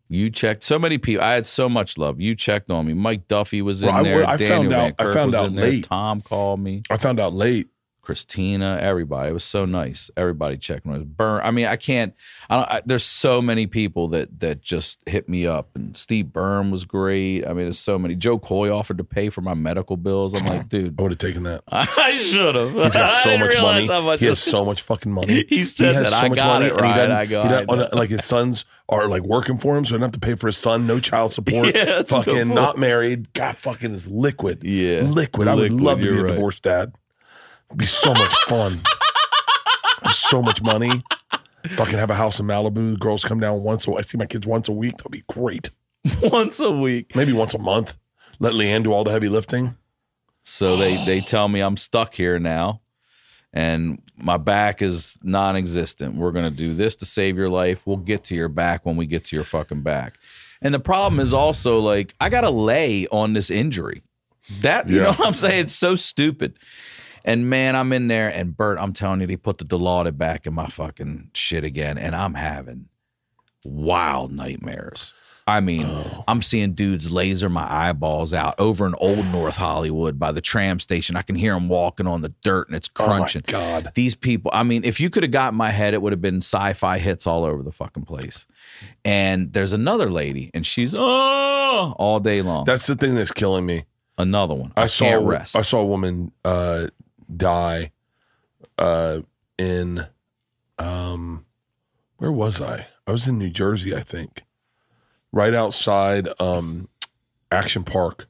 You checked so many people. I had so much love. You checked on me. Mike Duffy was in I- there. I Daniel found out- I found out in there. late. Tom called me. I found out late. Christina, everybody. It was so nice. Everybody checking on us. Burn. I mean, I can't. I don't. I, there's so many people that that just hit me up, and Steve Byrne was great. I mean, there's so many. Jo Koy offered to pay for my medical bills. I'm like, dude, I would have taken that. I should have. He's got so much money. Much he has so much fucking money. He said has that. I got it right. I go, he I doesn't- like his sons are like working for him, so he doesn't have to pay for his son. No child support. Yeah, fucking not married. God, fucking is liquid. Yeah. liquid. I would love to be a right. divorced dad. It'd be so much fun. so much money. Fucking have a house in Malibu. The girls come down once. A, I see my kids once a week. That'll be great. once a week. Maybe once a month. Let LeeAnn do all the heavy lifting. So they they tell me I'm stuck here now, and my back is non-existent. We're gonna do this to save your life. We'll get to your back when we get to your fucking back. And the problem is also like I gotta lay on this injury. That you Yeah. know what I'm saying? It's so stupid. And man, I'm in there, and Bert, I'm telling you, they put the Dilaudid back in my fucking shit again, and I'm having wild nightmares. I mean, Oh. I'm seeing dudes laser my eyeballs out over in old North Hollywood by the tram station. I can hear them walking on the dirt and it's crunching. Oh my God. These people, I mean, if you could have got my head, it would have been sci fi hits all over the fucking place. And there's another lady, and she's, oh, all day long. That's the thing that's killing me. another one. I, I saw rest. I saw a woman uh, die uh, in um, where was I? I was in New Jersey, I think, right outside um, Action Park.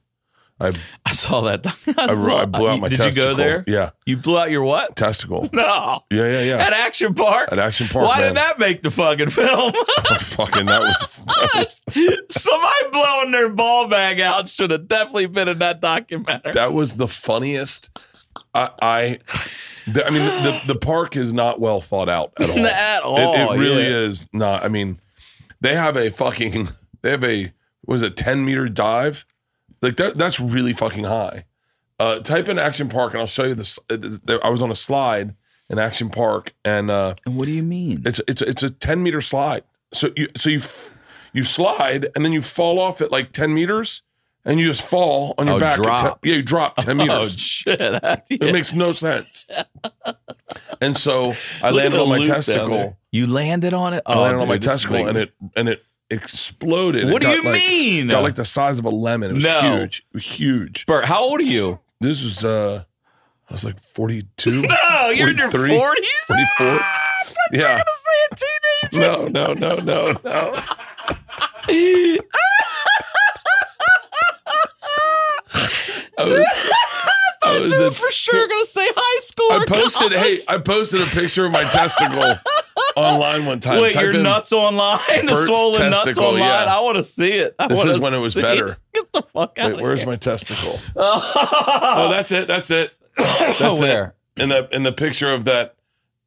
I I saw that. I, I, saw- I blew out my Did testicle. you go there? Yeah, You blew out your what? testicle. No. Yeah, yeah, yeah. At Action Park? At Action Park. Why man. did that make the fucking film? fucking that was, that was Somebody blowing their ball bag out should have definitely been in that documentary. that was the funniest. I, I, the, I mean, the, the park is not well thought out at all. At It- all, it, really yeah. is not. I mean, they have a fucking, they have a was it ten meter dive? Like that, that's really fucking high. Uh, type in Action Park and I'll show you this. I was on a slide in Action Park and uh, And what do you mean? it's it's it's a ten meter slide. So you so you f- you slide and then you fall off at like ten meters and you just fall on your Oh, back. drop. 10 yeah, you drop 10 meters. Oh, shit! It makes no sense. and so I Look landed on my testicle. You landed on it. I landed on my dude, this is testicle and it and it exploded. What It do you like- mean? Got like the size of a lemon. It was No. huge. Was huge. Bert, how old are you? This was uh I was like 42. No, you're in your 43, forties. 44. Yeah. Say a teenager. No, no, no, no, no. I was, I was You were in- for sure gonna say high school. I or posted, hey. I posted a picture of my testicle online one time. Wait, Type your in- nuts online, the Bert's swollen nuts online. yeah. I want to see it. I This is when it was see better. Get the fuck out Wait, of where's here. my testicle? Oh, Oh, that's it. That's it. That's where? it. In the in the picture of that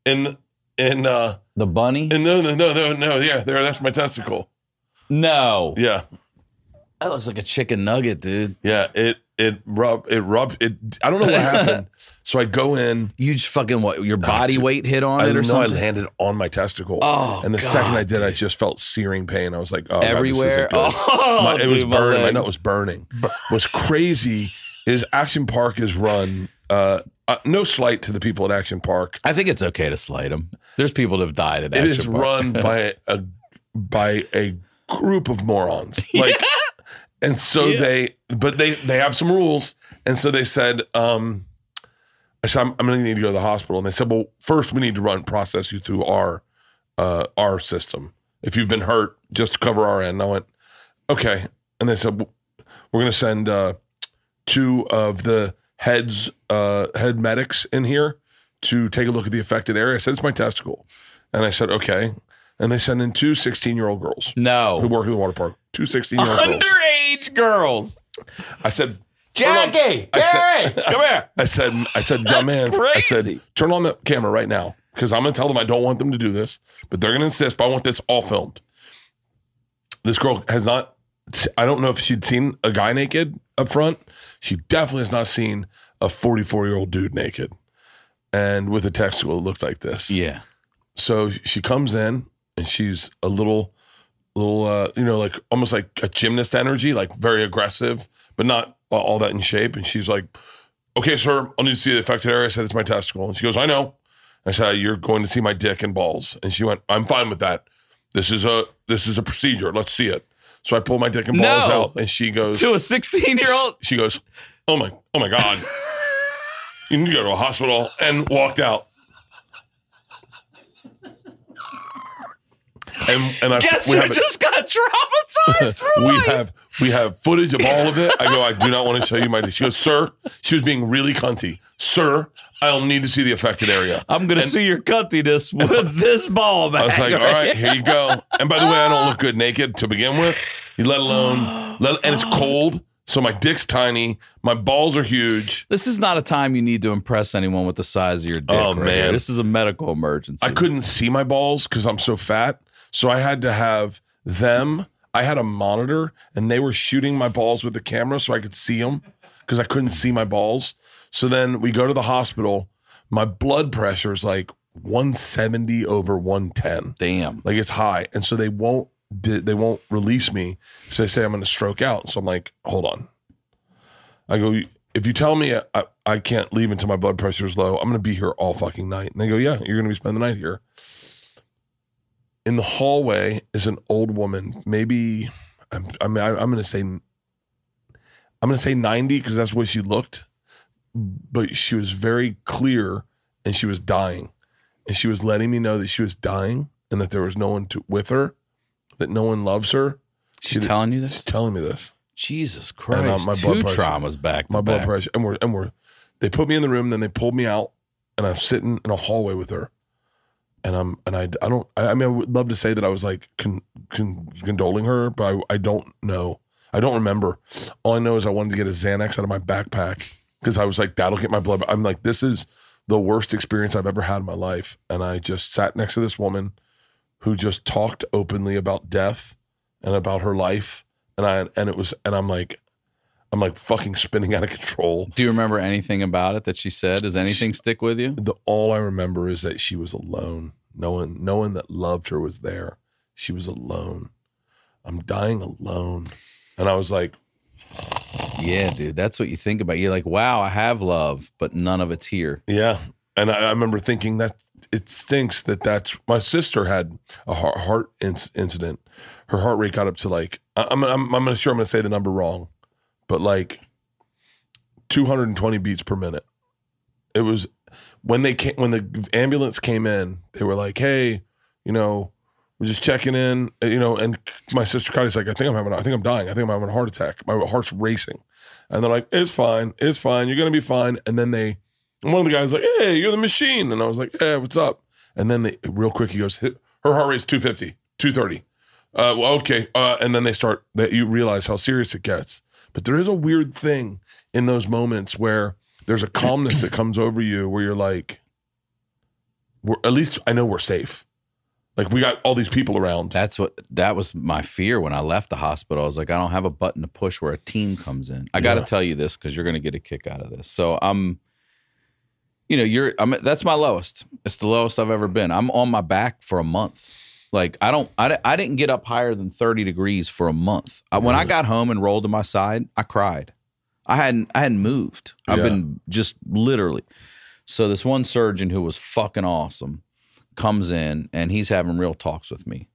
in in uh The bunny? in no no no no no yeah there that's my testicle. No, Yeah. that looks like a chicken nugget, dude. Yeah, it it rub it rubbed it I don't know what happened. so I go in You just fucking what? Your body dude. weight hit on I it or didn't know I landed on my testicle. Oh, and the second I God, did, I just felt searing pain. I was like, oh, God, Everywhere. good. Oh, My- it was dude, my burning. My leg. nut was burning. What's crazy is Action Park is run. Uh, uh, no slight to the people at Action Park. I think it's okay to slight them. There's people that have died at It Action is Park. run by a by a group of morons. Like, and so Yeah. they, but they they have some rules, and so they said, um, I said, I'm, I'm going to need to go to the hospital, and they said, well, first we need to run process you through our uh, our system. If you've been hurt, just to cover our end. And I went, okay, and they said, well, we're going to send uh, two of the heads uh, head medics in here to take a look at the affected area. I said, it's my testicle. And I said, okay. And they send in two 16 year old girls No. who work at the water park. Two 16 year old girls. Underage girls. I said, Jackie, I Jerry, said- come here. I said, I said, young man, I said, turn on the camera right now because I'm going to tell them I don't want them to do this, but they're going to insist, but I want this all filmed. This girl has not, I don't know if she'd seen a guy naked up front. She definitely has not seen a 44 year old dude naked. and with a testicle that looked like this. Yeah. So she comes in and she's a little, little, uh, you know, like almost like a gymnast energy, like very aggressive, but not all that in shape. And she's like, "Okay, sir, I'll need to see the affected area." I said, "It's my testicle," and she goes, "I know." I said, "You're going to see my dick and balls," and she went, "I'm fine with that. This is a this is a procedure. Let's see it." So I pull my dick and balls No. out, and she goes, To a 16 year old. she goes, "Oh my, oh my god, you need to go to a hospital," and walked out. And and I Guess we have, just got traumatized for we life? have we have footage of all of it. I go, I do not want to show you my. She goes, sir. She was being really cunty, sir. I'll need to see the affected area. I'm gonna And- see your cuntiness with this ball I was like, all right, here you go. And by the way, I don't look good naked to begin with, let alone, let, and it's cold. So my dick's tiny. My balls are huge. This is not a time you need to impress anyone with the size of your dick. Oh, right man. here. this is a medical emergency. I couldn't see my balls because I'm so fat. So I had to have them. I had a monitor and they were shooting my balls with the camera so I could see them because I couldn't see my balls. So then we go to the hospital. My blood pressure is like 170 over 110. Damn. Like it's high. And so they won't they won't release me. So they say I'm going to stroke out. So I'm like, hold on. I go, if you tell me uh, I, I can't leave until my blood pressure is low, I'm going to be here all fucking night. And they go, yeah, you're going to be spending the night here. In the hallway is an old woman, maybe I'm I mean, I, I'm going to say I'm to say 90 because that's what she looked. But she was very clear and she was dying. And she was letting me know that she was dying and that there was no one to, with her, that no one loves her. She's She- telling you this. She's telling me this. Jesus And, uh, Christ. my Two blood pressure- traumas back. My blood back. pressure. And we're and we're they put me in the room, then they pulled me out, and I'm sitting in a hallway with her. And I'm and I I don't I, I mean I would love to say that I was like con, con, condoling her, but I, I don't know. I don't remember. All I know is I wanted to get a Xanax out of my backpack because I was like, that'll get my blood. I'm like, this is the worst experience I've ever had in my life. And I just sat next to this woman who just talked openly about death and about her life. And I and it was and I'm like, I'm like fucking spinning out of control. Do you remember anything about it that she said? Does anything stick with you? The all I remember is that she was alone. No one, no one that loved her was there. She was alone. I'm dying alone. And I was like, Yeah, dude. That's what you think about. You're like, wow, I have love, but none of it's here. Yeah, and I, I remember thinking that it stinks that that's my sister had a heart, heart inc- incident. Her heart rate got up to like I- I'm I'm I'm sure I'm gonna say the number wrong, but like 220 beats per minute. It was when they came when the ambulance came in. They were like, "Hey, you know, we're just checking in." uh, You know, and my sister Kylie's like, "I think I'm having I think I'm dying. I think I'm having a heart attack. My heart's racing." And they're like, "It's fine. It's fine. You're gonna be fine." And then they and one of the guys like, "Hey, you're the machine," and I was like, "Hey, what's up?" And then they real quick he goes, "Her heart rate's 250, 230." Uh, well, okay. Uh, and then they start that you realize how serious it gets. But there is a weird thing in those moments where there's a calmness that comes over you, where you're like, "We're at least I know we're safe." Like we got all these people around. That's what that was my fear when I left the hospital. I was like, I don't have a button to push where a team comes in. I got to Yeah. tell you this because you're going to get a kick out of this. So I'm, you know, you're. I'm. That's my lowest. It's the lowest I've ever been. I'm on my back for a month. Like I don't. I, I didn't get up higher than 30 degrees for a month. I, when I got home and rolled to my side, I cried. I hadn't. I hadn't moved. I've Yeah. been just literally. So this one surgeon who was fucking awesome comes in and he's having real talks with me.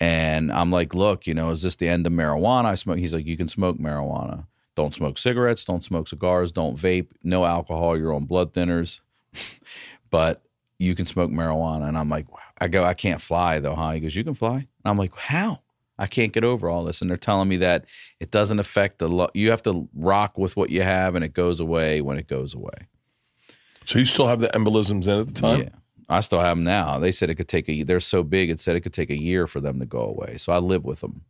And I'm like, look, you know, is this the end of marijuana? I smoke. He's like, you can smoke marijuana. Don't smoke cigarettes. Don't smoke cigars. Don't vape. No alcohol. You're on blood thinners. but you can smoke marijuana. And I'm like, I go, I can't fly though, huh? He goes, you can fly. And I'm like, how? I can't get over all this. And they're telling me that it doesn't affect the, lo- you have to rock with what you have and it goes away when it goes away. So you still have the embolisms in at the time. Yeah. I still have them now. They said it could take a. They're so big. It said it could take a year for them to go away. So I live with them,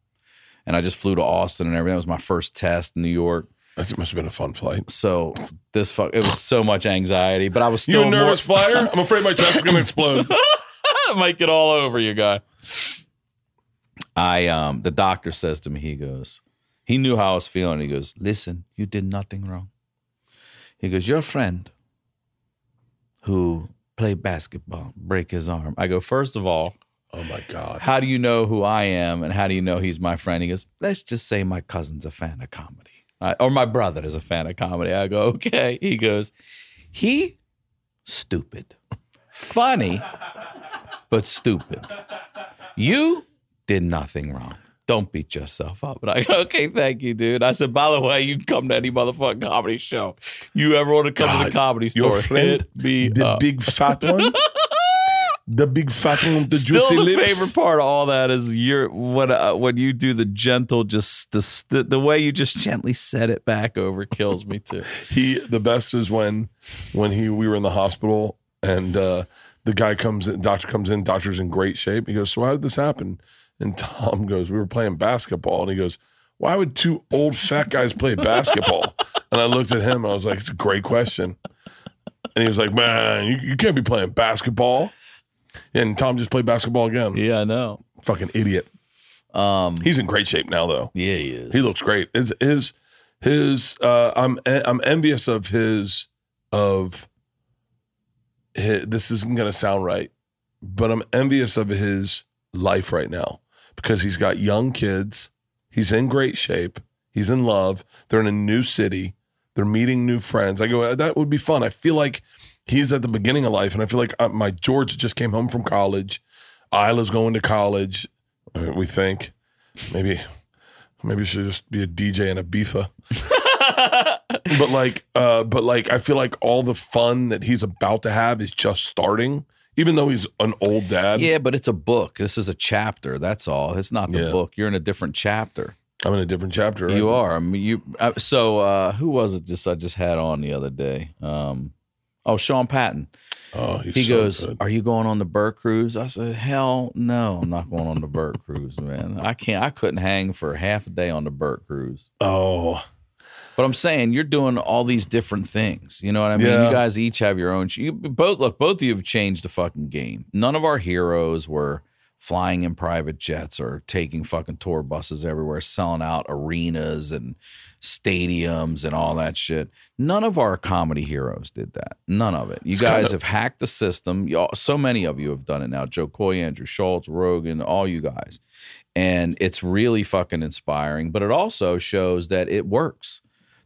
and I just flew to Austin and everything. That was my first test in New York. That must have been a fun flight. So this fuck. It was so much anxiety, but I was You still a nervous more, flyer? I'm afraid my chest is going to explode. Might get all over you, guy. I um. The doctor says to me, he goes, he knew how I was feeling. He goes, listen, you did nothing wrong. He goes, your friend who played basketball break his arm. I go, first of all, Oh my god. how do you know who I am and how do you know he's my friend? He goes, let's just say my cousin's a fan of comedy. I, or my brother is a fan of comedy. I go, okay. He goes, he stupid. Funny, but stupid. You did nothing wrong. Don't beat yourself up. And I go, okay, thank you, dude. I said, by the way, you can come to any motherfucking comedy show. You ever want to come to the God, comedy your friend, me The up. big fat one. the big fat one with the Still, juicy the lips. favorite part of all that is your when uh, when you do the gentle, just the, the the way you just gently set it back over kills me too. he the best is when when he we were in the hospital and uh the guy comes in doctor comes in doctor's in great shape. He goes so how did this happen? And tom goes we were playing basketball. And he goes why would two old fat guys play basketball? And i looked at him and i was like it's a great question. And he was like man you, you can't be playing basketball. And tom just played basketball again. Yeah, I know. fucking idiot. Um, he's in great shape now though. Yeah, he is. he looks great. His his his uh I'm I'm envious of his of his, this isn't going to sound right, but I'm envious of his life right now because he's got young kids. He's in great shape. He's in love. They're in a new city. They're meeting new friends. I go, that would be fun. I feel like he's at the beginning of life, and I feel like uh, my George just came home from college. Ila's going to college. uh, We think maybe maybe she'll just be a DJ in Ibiza. but like, uh, but like, I feel like all the fun that he's about to have is just starting. Even though he's an old dad, yeah, but it's a book. This is a chapter. That's all. It's not the Yeah. book. You're in a different chapter. I'm in a different chapter. You are. I mean, you. Uh, so, uh, who was it? Just I just had on the other day. Um, oh, Sean Patton. Oh, he's He so goes, good. "Are you going on the Bert cruise?" I said, "Hell no, I'm not going on the Bert cruise, man. I can't. I couldn't hang for half a day on the Bert cruise." Oh, But I'm saying you're doing all these different things. You know what I mean? Yeah. You guys each have your own. You both look. Both of you have changed the fucking game. None of our heroes were flying in private jets or taking fucking tour buses everywhere, selling out arenas and stadiums and all that shit. None of our comedy heroes did that. None of it. You It's guys kind of- have hacked the system. Y'all, so many of you have done it now. Jo Koy, Andrew Schulz, Rogan, all you guys. And it's really fucking inspiring, but it also shows that it works.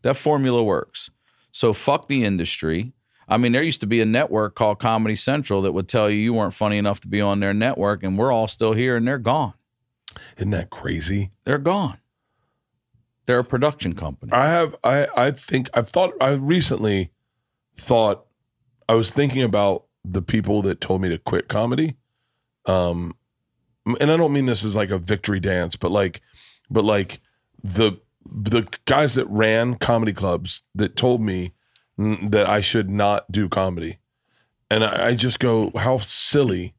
That formula works. So fuck the industry. I mean, there used to be a network called Comedy Central that would tell you you weren't funny enough to be on their network, and we're all still here, and they're gone. isn't that crazy? They're gone. They're a production company. I have I I think I've thought I recently thought I was thinking about the people that told me to quit comedy. Um and I don't mean this as like a victory dance, but like but like the the guys that ran comedy clubs that told me that I should not do comedy. And I, I just go, how silly,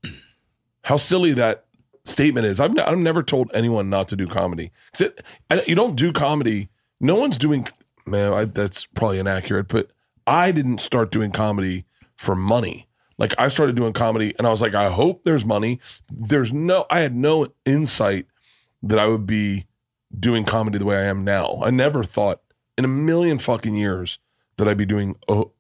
how silly that statement is. I've, n- I've never told anyone not to do comedy. it, I, you don't do comedy. No one's doing, man, I, that's probably inaccurate, but I didn't start doing comedy for money. Like I started doing comedy and I was like, I hope there's money. There's no, I had no insight that I would be doing comedy the way I am now. I never thought in a million fucking years that I'd be doing, oh,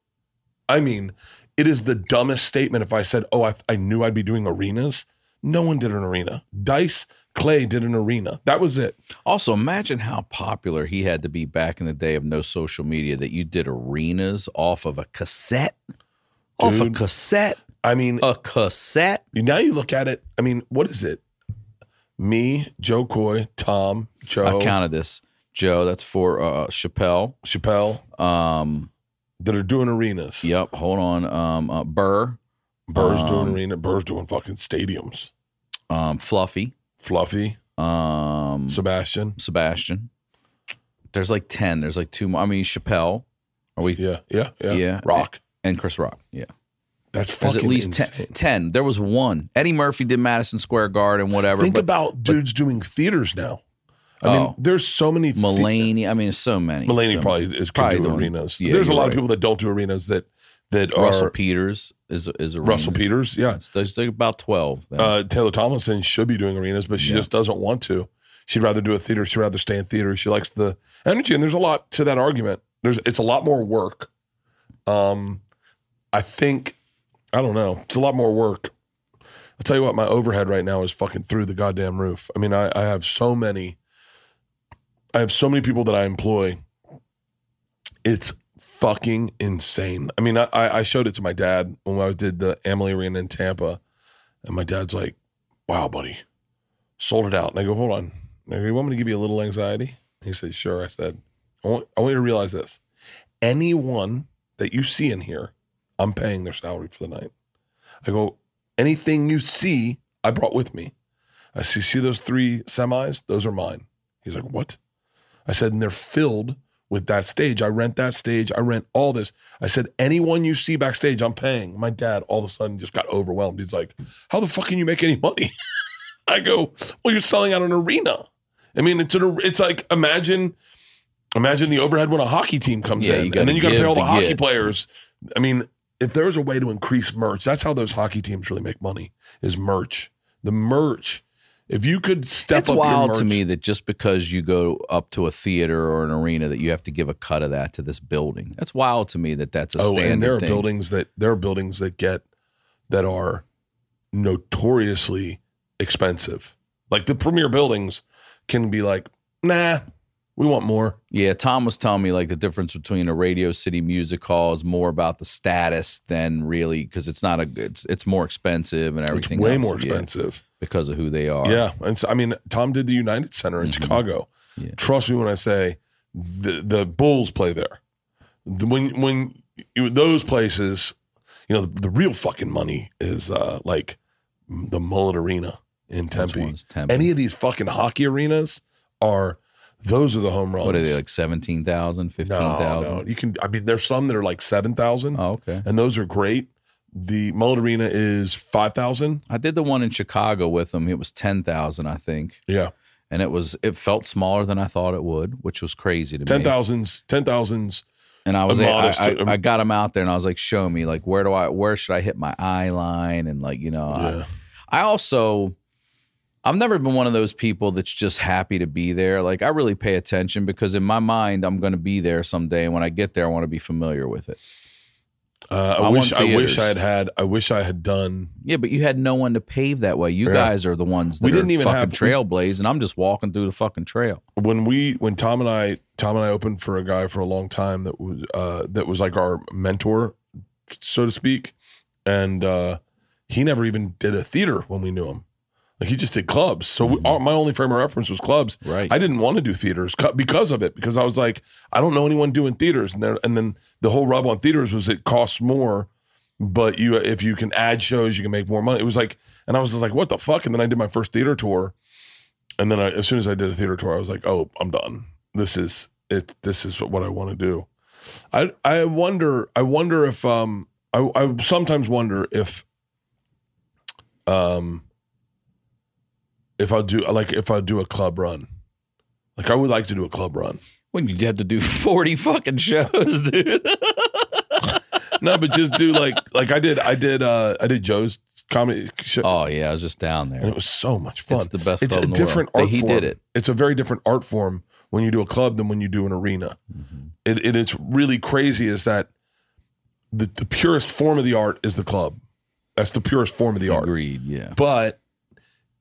I mean, it is the dumbest statement if I said, oh, I, I knew I'd be doing arenas. No one did an arena. Dice Clay did an arena. That was it. Also, imagine how popular he had to be back in the day of no social media that you did arenas off of a cassette. Off a cassette. I mean, A cassette. now you look at it. I mean, what is it? Me, Jo Koy, Tom, Joe, I counted this. Joe, that's for uh, Chappelle. Chappelle Um, that are doing arenas. yep. Hold on. Um, uh, Burr, Burr's Um, doing arena. Burr's doing fucking stadiums. um, Fluffy, Fluffy, um, Sebastian. Sebastian. There's like ten. There's like two more. I mean, Chappelle. Are we? Yeah, yeah, yeah. Yeah. Rock. And Chris Rock. Yeah. That's fucking There's at least 10, 10. There was one. Eddie Murphy did Madison Square Garden, whatever. Think but about dudes doing theaters now. I mean, Oh. there's so many. Mulaney. I mean, so many. Mulaney so probably is could probably do arenas. yeah, there's a lot right. of people that don't do arenas that that. Russell are Peters is is a Russell Peters. Yeah, There's like about twelve. uh, Taylor Tomlinson should be doing arenas, but she Yeah. just doesn't want to. She'd rather do a theater. She'd rather stay in theater. She likes the energy, and there's a lot to that argument. There's it's a lot more work. Um, I think I don't know. It's a lot more work. I'll tell you what, my overhead right now is fucking through the goddamn roof. I mean, I, I have so many, I have so many people that I employ. It's fucking insane. I mean, I, I showed it to my dad when I did the Amalie Arena in Tampa, and my dad's like, "Wow, buddy, sold it out." And I go, "Hold on, now, you want me to give you a little anxiety?" He said, "Sure." I said, I want, "I want you to realize this: anyone that you see in here, I'm paying their salary for the night." I go, "Anything you see, I brought with me." I see, see those three semis? Those are mine. He's like, "What?" I said, "And they're filled." with that stage. I rent that stage. I rent all this. I said, anyone you see backstage, I'm paying. My dad all of a sudden just got overwhelmed. He's like, how the fuck can you make any money? I go, well, you're selling out an arena. I mean, it's an, it's like imagine, imagine the overhead when a hockey team comes Yeah, in, and then you got to pay all the hockey get. players. I mean, if there was a way to increase merch, that's how those hockey teams really make money is merch. The merch. If you could step it's up wild to me that just because you go up to a theater or an arena that you have to give a cut of that to this building. That's wild to me that that's a oh, standard and there are thing. buildings that there are buildings that get that are notoriously expensive. Like the premier buildings can be like, nah, we want more. Yeah, Tom was telling me like the difference between a Radio City Music Hall is more about the status than really because it's not a it's it's more expensive and It's everything. way else, more expensive. Because of who they are. Yeah, and so, I mean, Tom did the United Center in Mhm. Chicago. Yeah. Trust me when I say the the Bulls play there. The- When when you, those places, you know, the, the real fucking money is uh like the Mullet Arena in Tempe. Tempe? Any of these fucking hockey arenas are those are the home runs. what are they like 17,000, 15,000? No, no, you can. I mean, there's some that are like seven thousand, Oh, okay. and those are great. The Mullet Arena is five thousand. I did the one in Chicago with them. It was 10,000, I think. Yeah, And it was it felt smaller than I thought it would, which was crazy to ten me. thousands, ten thousands. And I was I, modest- I, um, I got him out there and I was like, show me like where do I where should I hit my eye line and like you know I- I also I've never been one of those people that's just happy to be there. Like I really pay attention because in my mind I'm going to be there someday and when I get there I want to be familiar with it. Uh, I, I wish. I wish. I had had. I wish I had done. Yeah, but you had no one to pave that way. You Yeah. guys are the ones that We didn't even fucking have- trailblaze and I'm just walking through the fucking trail. when we when Tom and I Tom and I opened for a guy for a long time that was uh that was like our mentor so to speak and uh he never even did a theater when we knew him like he just did clubs so we, Mhm. our, my only frame of reference was clubs Right. I didn't want to do theaters because of it because I was like I don't know anyone doing theaters and there and then the whole rub on theaters was it costs more but you if you can add shows you can make more money it was like and I was just like what the fuck and then I did my first theater tour and then I, as soon as I did a theater tour, I was like, "Oh, I'm done. This is it. This is what I want to do." I I wonder. I wonder if um I I sometimes wonder if um if I'll do like if I'll do a club run. Like I would like to do a club run. when you have to do 40 fucking shows, dude. No, but just do like like I did. I did. uh I did Joe's comedy show. oh yeah, I was just down and there. it was so much fun. It's the best It's a different world. art He form. did it. It's a very different art form when you do a club than when you do an arena. Mhm. it, it it's really crazy is that the, the purest form of the art is the club. That's the purest form of the art. Agreed, yeah. But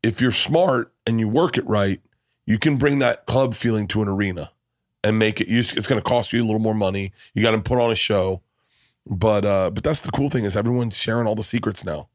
if you're smart and you work it right, you can bring that club feeling to an arena and make it. It's going to cost you a little more money. You got to put on a show, but uh, but that's the cool thing is everyone's sharing all the secrets now.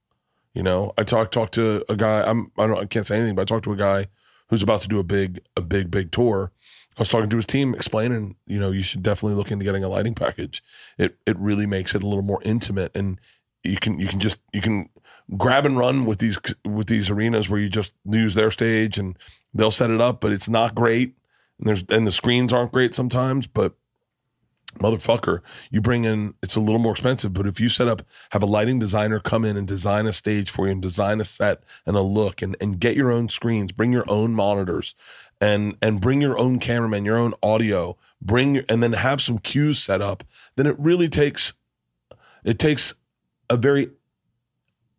You know, I talked talked to a guy. I'm I don't I can't say anything, but I talked to a guy who's about to do a big a big big tour. I was talking to his team, explaining, you know, you should definitely look into getting a lighting package. It it really makes it a little more intimate, and you can you can just you can grab and run with these with these arenas where you just use their stage and they'll set it up, but it's not great. And there's and the screens aren't great sometimes, but motherfucker, you bring in it's a little more expensive, but if you set up have a lighting designer come in and design a stage for you and design a set and a look and and get your own screens, bring your own monitors and and bring your own cameraman, your own audio, bring and then have some cues set up, then it really takes it takes a very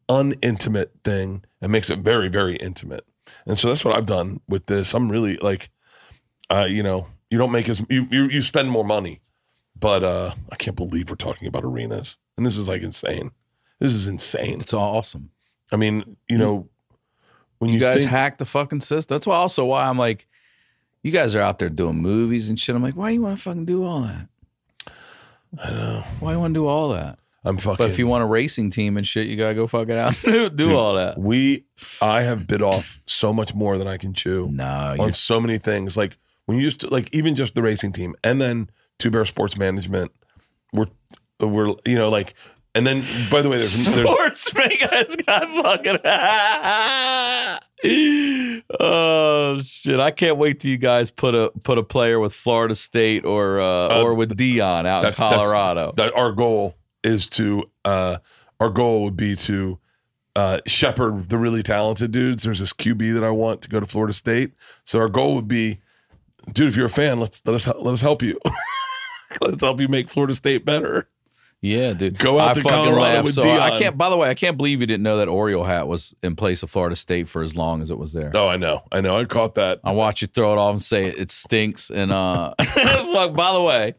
unintimate thing and makes it very very intimate. And so that's what I've done with this. I'm really like uh you know, you don't make as you you, you spend more money. But uh I can't believe we're talking about arenas. And this is like insane. This is insane. It's awesome. I mean, you know, when you, You guys think, hack the fucking system. That's why also why I'm like, you guys are out there doing movies and shit. I'm like, why you want to fucking do all that? I don't know. Why you want to do all that? I'm fucking. But if you want a racing team and shit, you gotta go fuck it out. do Dude, all that. we, I have bit off so much more than I can chew No, on so many things. Like when you used to, like even just the racing team, and then Two Bear Sports Management. We're, we're, you know, like, and then by the way, there's, Sports has got fucking. oh shit! I can't wait till you guys put a put a player with Florida State or uh, Uh, or with Deion out in that- that's- Colorado. that our goal is to uh our goal would be to uh shepherd the really talented dudes there's this qb that i want to go to florida state so our goal would be dude if you're a fan let's let us let us help you let's help you make florida state better yeah, dude. Go out I to Colorado with so I can't. By the way, I can't believe you didn't know that Oriole hat was in place of Florida State for as long as it was there. oh i know i know i caught that I watch you throw it off and say it stinks. And uh, fuck. By the way,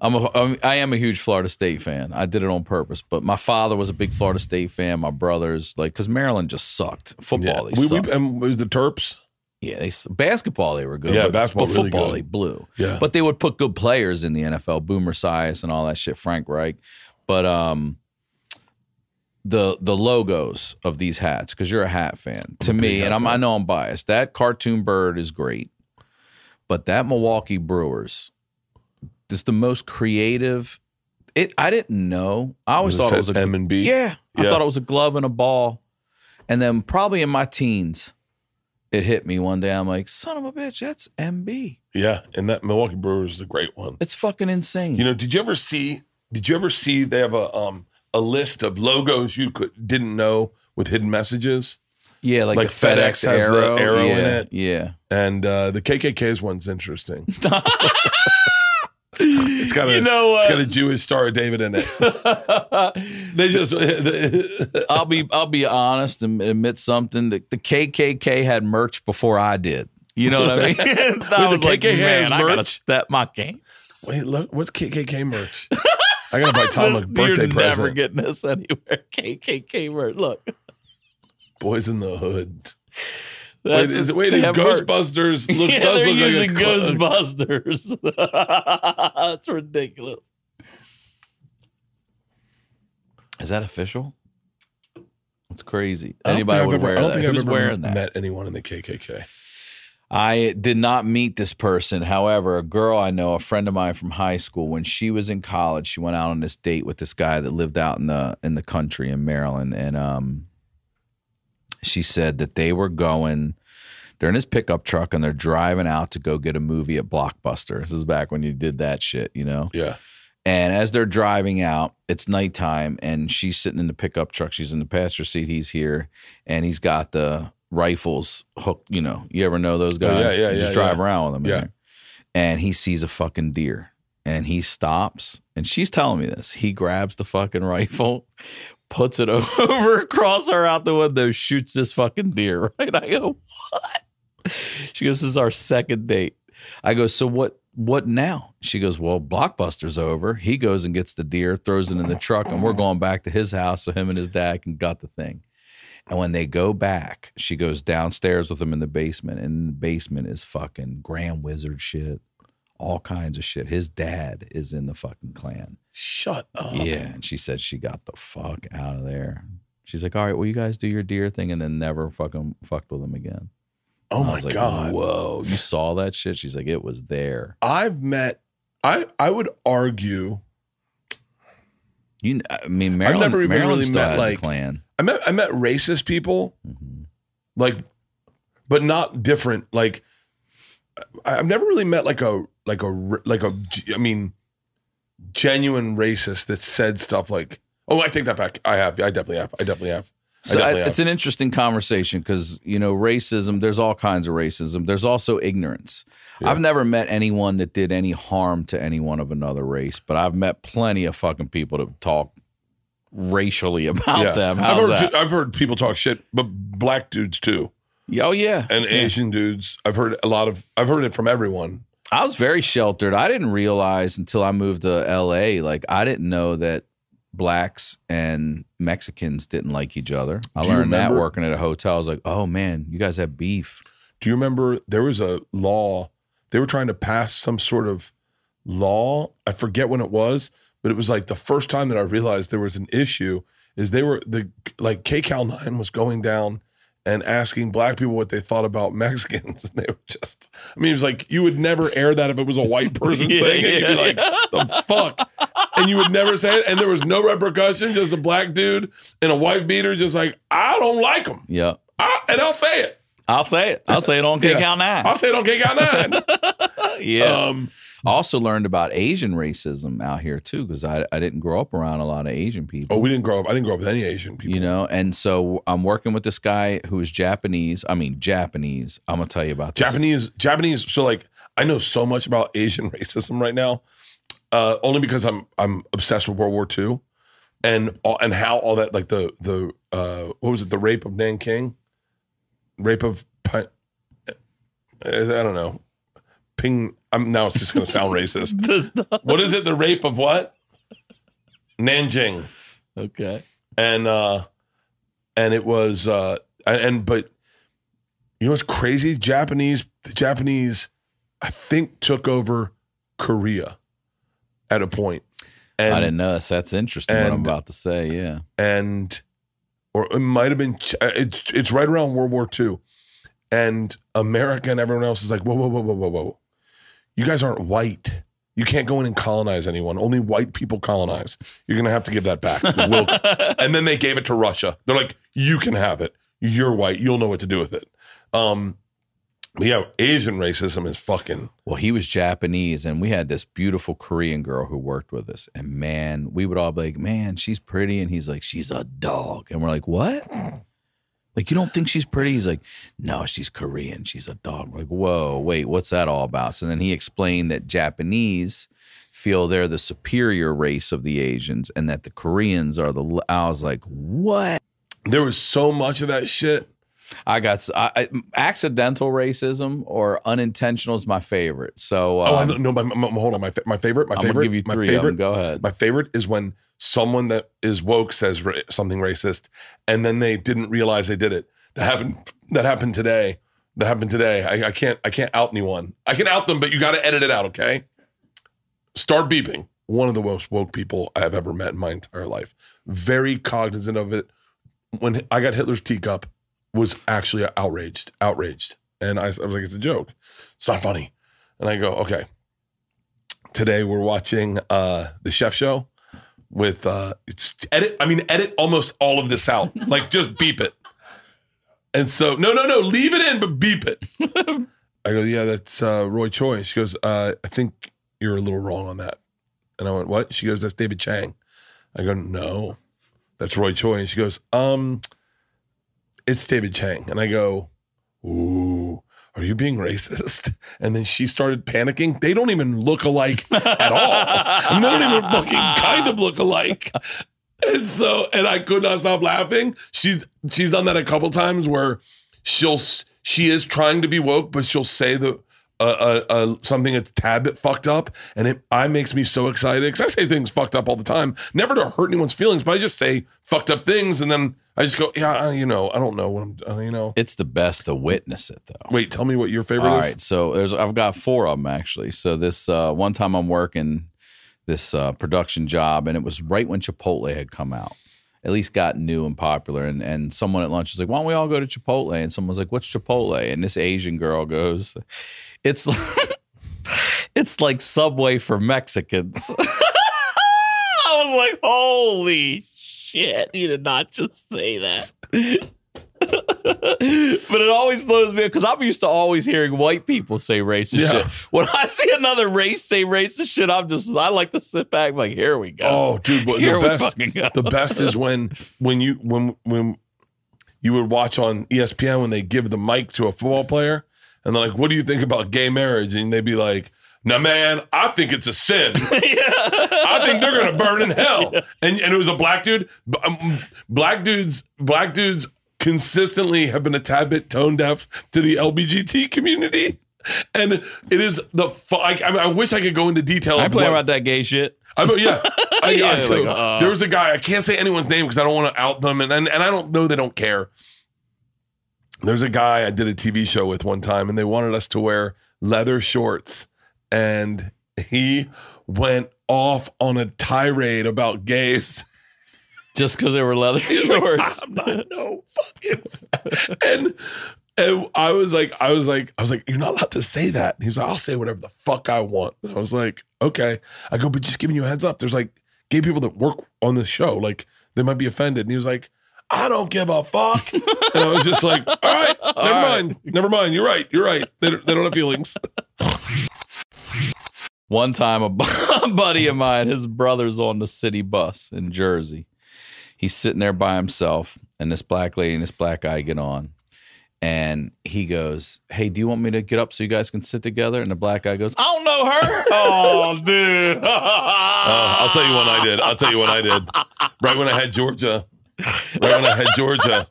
I'm a I'm, I am a huge Florida State fan. I did it on purpose. But my father was a big Florida State fan. My brothers, like, because Maryland just sucked football. They we, we, sucked. and was the terps yeah, they basketball they were good. Yeah, but, basketball but really football good. they blew. yeah But they would put good players in the NFL, Boomer Esiason and all that shit, Frank Reich. But um, the the logos of these hats, because you're a hat fan, to I'm big me, and I'm, I know I'm biased. That cartoon bird is great, but that Milwaukee Brewers is the most creative. It I didn't know. I always thought it was a m and b yeah. I thought it was a glove and a ball, and then probably in my teens, it hit me one day. I'm like, son of a bitch, that's MB. yeah and that milwaukee brewers is a great one It's fucking insane. You know, did you ever see? Did you ever see? They have a um a list of logos you could didn't know with hidden messages, yeah, like, like the FedEx, FedEx has the arrow, arrow in it. Yeah. and uh, the KKK's one's interesting. It's got a you know it's got a Jewish Star of David in it. They just I'll be I'll be honest and admit something. The, the KKK had merch before I did. You know what I mean? I the was like, KKK man, I gotta step my game. wait. Look, what's KKK merch? I gotta buy Tom a birthday You're never present. getting this anywhere. KKK merch. Look, Boys in the Hood. Wait, That's- is it wait? they have. Ghostbusters looks yeah, does they're look using like a Ghostbusters. That's ridiculous. Is that official? It's crazy. Anybody think I've would ever- wear I don't that. think I've ever wearing that? met anyone in the KKK. I did not meet this person. However, a girl I know, a friend of mine from high school, when she was in college, she went out on this date with this guy that lived out in the in the country in Maryland, and um, she said that they were going. They're in his pickup truck and they're driving out to go get a movie at Blockbuster. This is back when you did that shit, you know. Yeah. And as they're driving out, it's nighttime, and she's sitting in the pickup truck. She's in the passenger seat. He's here, and he's got the rifles hooked. You know, you ever know those guys? Oh, yeah, yeah, You yeah, Just drive yeah. around with them. Yeah. there. And he sees a fucking deer, and he stops, and she's telling me this. He grabs the fucking rifle, puts it over across her out the window, shoots this fucking deer. Right? I go, what? She goes, "This is our second date." I go, "So what? What now?" She goes, "Well, Blockbuster's over." He goes and gets the deer, throws it in the truck, and we're going back to his house so him and his dad can gut the thing. And when they go back, she goes downstairs with him in the basement, and the basement is fucking Grand Wizard shit, all kinds of shit. His dad is in the fucking Klan. Shut up. Yeah, and she said she got the fuck out of there. She's like, "All right, well, you guys do your deer thing, and then never fucking fucked with him again." Oh I my like, god. Whoa, you saw that shit? She's like, it was there. I've met. I I would argue. You, I mean, Maryland. never even Maryland really met, like- Klan. I met I met racist people Mhm. like, but not different. Like, I've never really met like a like a like a. I mean, genuine racist that said stuff like, "Oh, I take that back. I have. I definitely have. I definitely have. So I- it's an interesting conversation because you know racism. There's all kinds of racism. There's also ignorance. Yeah. I've never met anyone that did any harm to anyone of another race, but I've met plenty of fucking people to talk racially about Yeah. them. I've heard that? I've heard people talk shit, but black dudes too, oh yeah, and Yeah. Asian dudes. I've heard a lot of. I've heard it from everyone. I was very sheltered. I didn't realize until I moved to LA. Like I didn't know that blacks and Mexicans didn't like each other. I Do learned that working at a hotel. I was like, oh man, you guys have beef. Do you remember there was a law? They were trying to pass some sort of law. I forget when it was, but it was like the first time that I realized there was an issue. Is they were the like KCAL nine was going down and asking black people what they thought about Mexicans, and they were just. I mean, it was like you would never air that if it was a white person Yeah, saying it. You'd be like, the fuck. And you would never say it, and there was no repercussion. Just a black dude and a wife beater, just like I don't like them, Yeah. I, and I'll say it. I'll say it. I'll say it on Kick Yeah. Out 9. I'll say it on KCAL nine. yeah. Um, I also learned about Asian racism out here too, because I, I didn't grow up around a lot of Asian people. oh, we didn't grow up. I didn't grow up with any Asian people. you know, and so I'm working with this guy who is Japanese. I mean, Japanese. I'm gonna tell you about this. Japanese, Japanese. So like, I know so much about Asian racism right now, uh, only because I'm I'm obsessed with World War II, and all, and how all that like the the uh, what was it the rape of Nanking, rape of I don't know, Ping. I'm now it's just gonna sound racist. Does not- What is it? The rape of what? Nanjing. Okay. and uh and it was uh and, and but you know what's crazy japanese the japanese i think took over korea at a point. and I didn't know this. That's interesting. what I'm about to say. Yeah. and or it might have been uh, it's it's right around world war ii and america and everyone else is like whoa whoa whoa whoa whoa whoa you guys aren't white you can't go in and colonize anyone only white people colonize you're gonna have to give that back We'll- and then they gave it to Russia. They're like, you can have it. You're white. You'll know what to do with it. Um, but yeah, Asian racism is fucking. Well, he was Japanese, and we had this beautiful Korean girl who worked with us. And man, we would all be like, "Man, she's pretty," and he's like, "She's a dog," and we're like, "What?" Like, you don't think she's pretty? He's like, "No, she's Korean. She's a dog." We're like, whoa, wait, what's that all about? So then he explained that Japanese feel they're the superior race of the Asians, and that the Koreans are the. I was like, what? There was so much of that shit. I got I, I- accidental racism or unintentional is my favorite. So oh, I um, know. No, my, my, hold on. My my favorite. My I'm favorite. give you my three of favorite. them. Go ahead. My favorite is when someone that is woke says ra- something racist, and then they didn't realize they did it. That happened. That happened today. That happened today. I, I can't. I can't out anyone. I can out them, but you got to edit it out. Okay. Start beeping. One of the most woke people I have ever met in my entire life. Very cognizant of it. When I got Hitler's teacup, was actually outraged. Outraged, and I, I was like, "It's a joke. It's not funny." And I go, "Okay." Today we're watching uh the Chef Show with uh it's edit. I mean, edit almost all of this out. Like just beep it. And so no, no, no, leave it in, but beep it. I go, yeah, that's uh, Roy Choi. She goes, uh, I think you're a little wrong on that. And I went, what? She goes, that's David Chang. I go, no, that's Roy Choi. And she goes, um, it's David Chang. And I go, ooh, are you being racist? And then she started panicking. They don't even look alike at all. They don't even fucking kind of look alike. And so, and I could not stop laughing. She's she's done that a couple times where she'll she is trying to be woke, but she'll say the uh, uh, uh, something that's a tad bit fucked up, and it I makes me so excited because I say things fucked up all the time, never to hurt anyone's feelings, but I just say fucked up things, and then I just go, yeah, you know, I don't know what I'm, uh, you know. it's the best to witness it though. Wait, tell me what your favorite All is. right, so there's I've got four of them actually. So this uh, one time I'm working this uh, production job, and it was right when Chipotle had come out. At least got new and popular, and and someone at lunch was like, "Why don't we all go to Chipotle?" And someone was like, "What's Chipotle?" And this Asian girl goes, "It's it's like Subway for Mexicans." I was like, "Holy shit! You did not just say that." but it always blows me because I'm used to always hearing white people say racist Yeah. shit. When I see another race say racist shit, I'm just I like to sit back like, here we go. Oh, dude, but here the best the best is when when you when when you would watch on ESPN when they give the mic to a football player and they're like, "What do you think about gay marriage?" and they'd be like, "Now, man, I think it's a sin. I think they're gonna burn in hell." And and it was a black dude. Um, Black dudes, black dudes consistently have been a tad bit tone deaf to the LBGT community. And it is the fu- I, I, mean, I wish I could go into detail. I of play what- about that gay shit. I mean, yeah. I, Yeah, I- like, uh. there was a guy. I can't say anyone's name because I don't want to out them, and, and and I don't know they don't care. There's a guy I did a TV show with one time, and they wanted us to wear leather shorts, and he went off on a tirade about gays. Just because they were leather He's like, shorts. Ah, I'm not no fucking and and I was like, I was like, I was like, you're not allowed to say that. And he was like, I'll say whatever the fuck I want. And I was like, okay. I go, but just giving you a heads up. There's like gay people that work on the show. Like they might be offended. And he was like, I don't give a fuck. and I was just like, all right, never All right. mind. Never mind. You're right. You're right. They don't, they don't have feelings. One time, a buddy of mine, his brother's on the city bus in Jersey. He's sitting there by himself, and this black lady and this black guy get on. And he goes, Hey, do you want me to get up so you guys can sit together? And the black guy goes, I don't know her. oh, dude. Uh, I'll tell you when I did. I'll tell you when I did. Right when I had Georgia. Right when I had Georgia.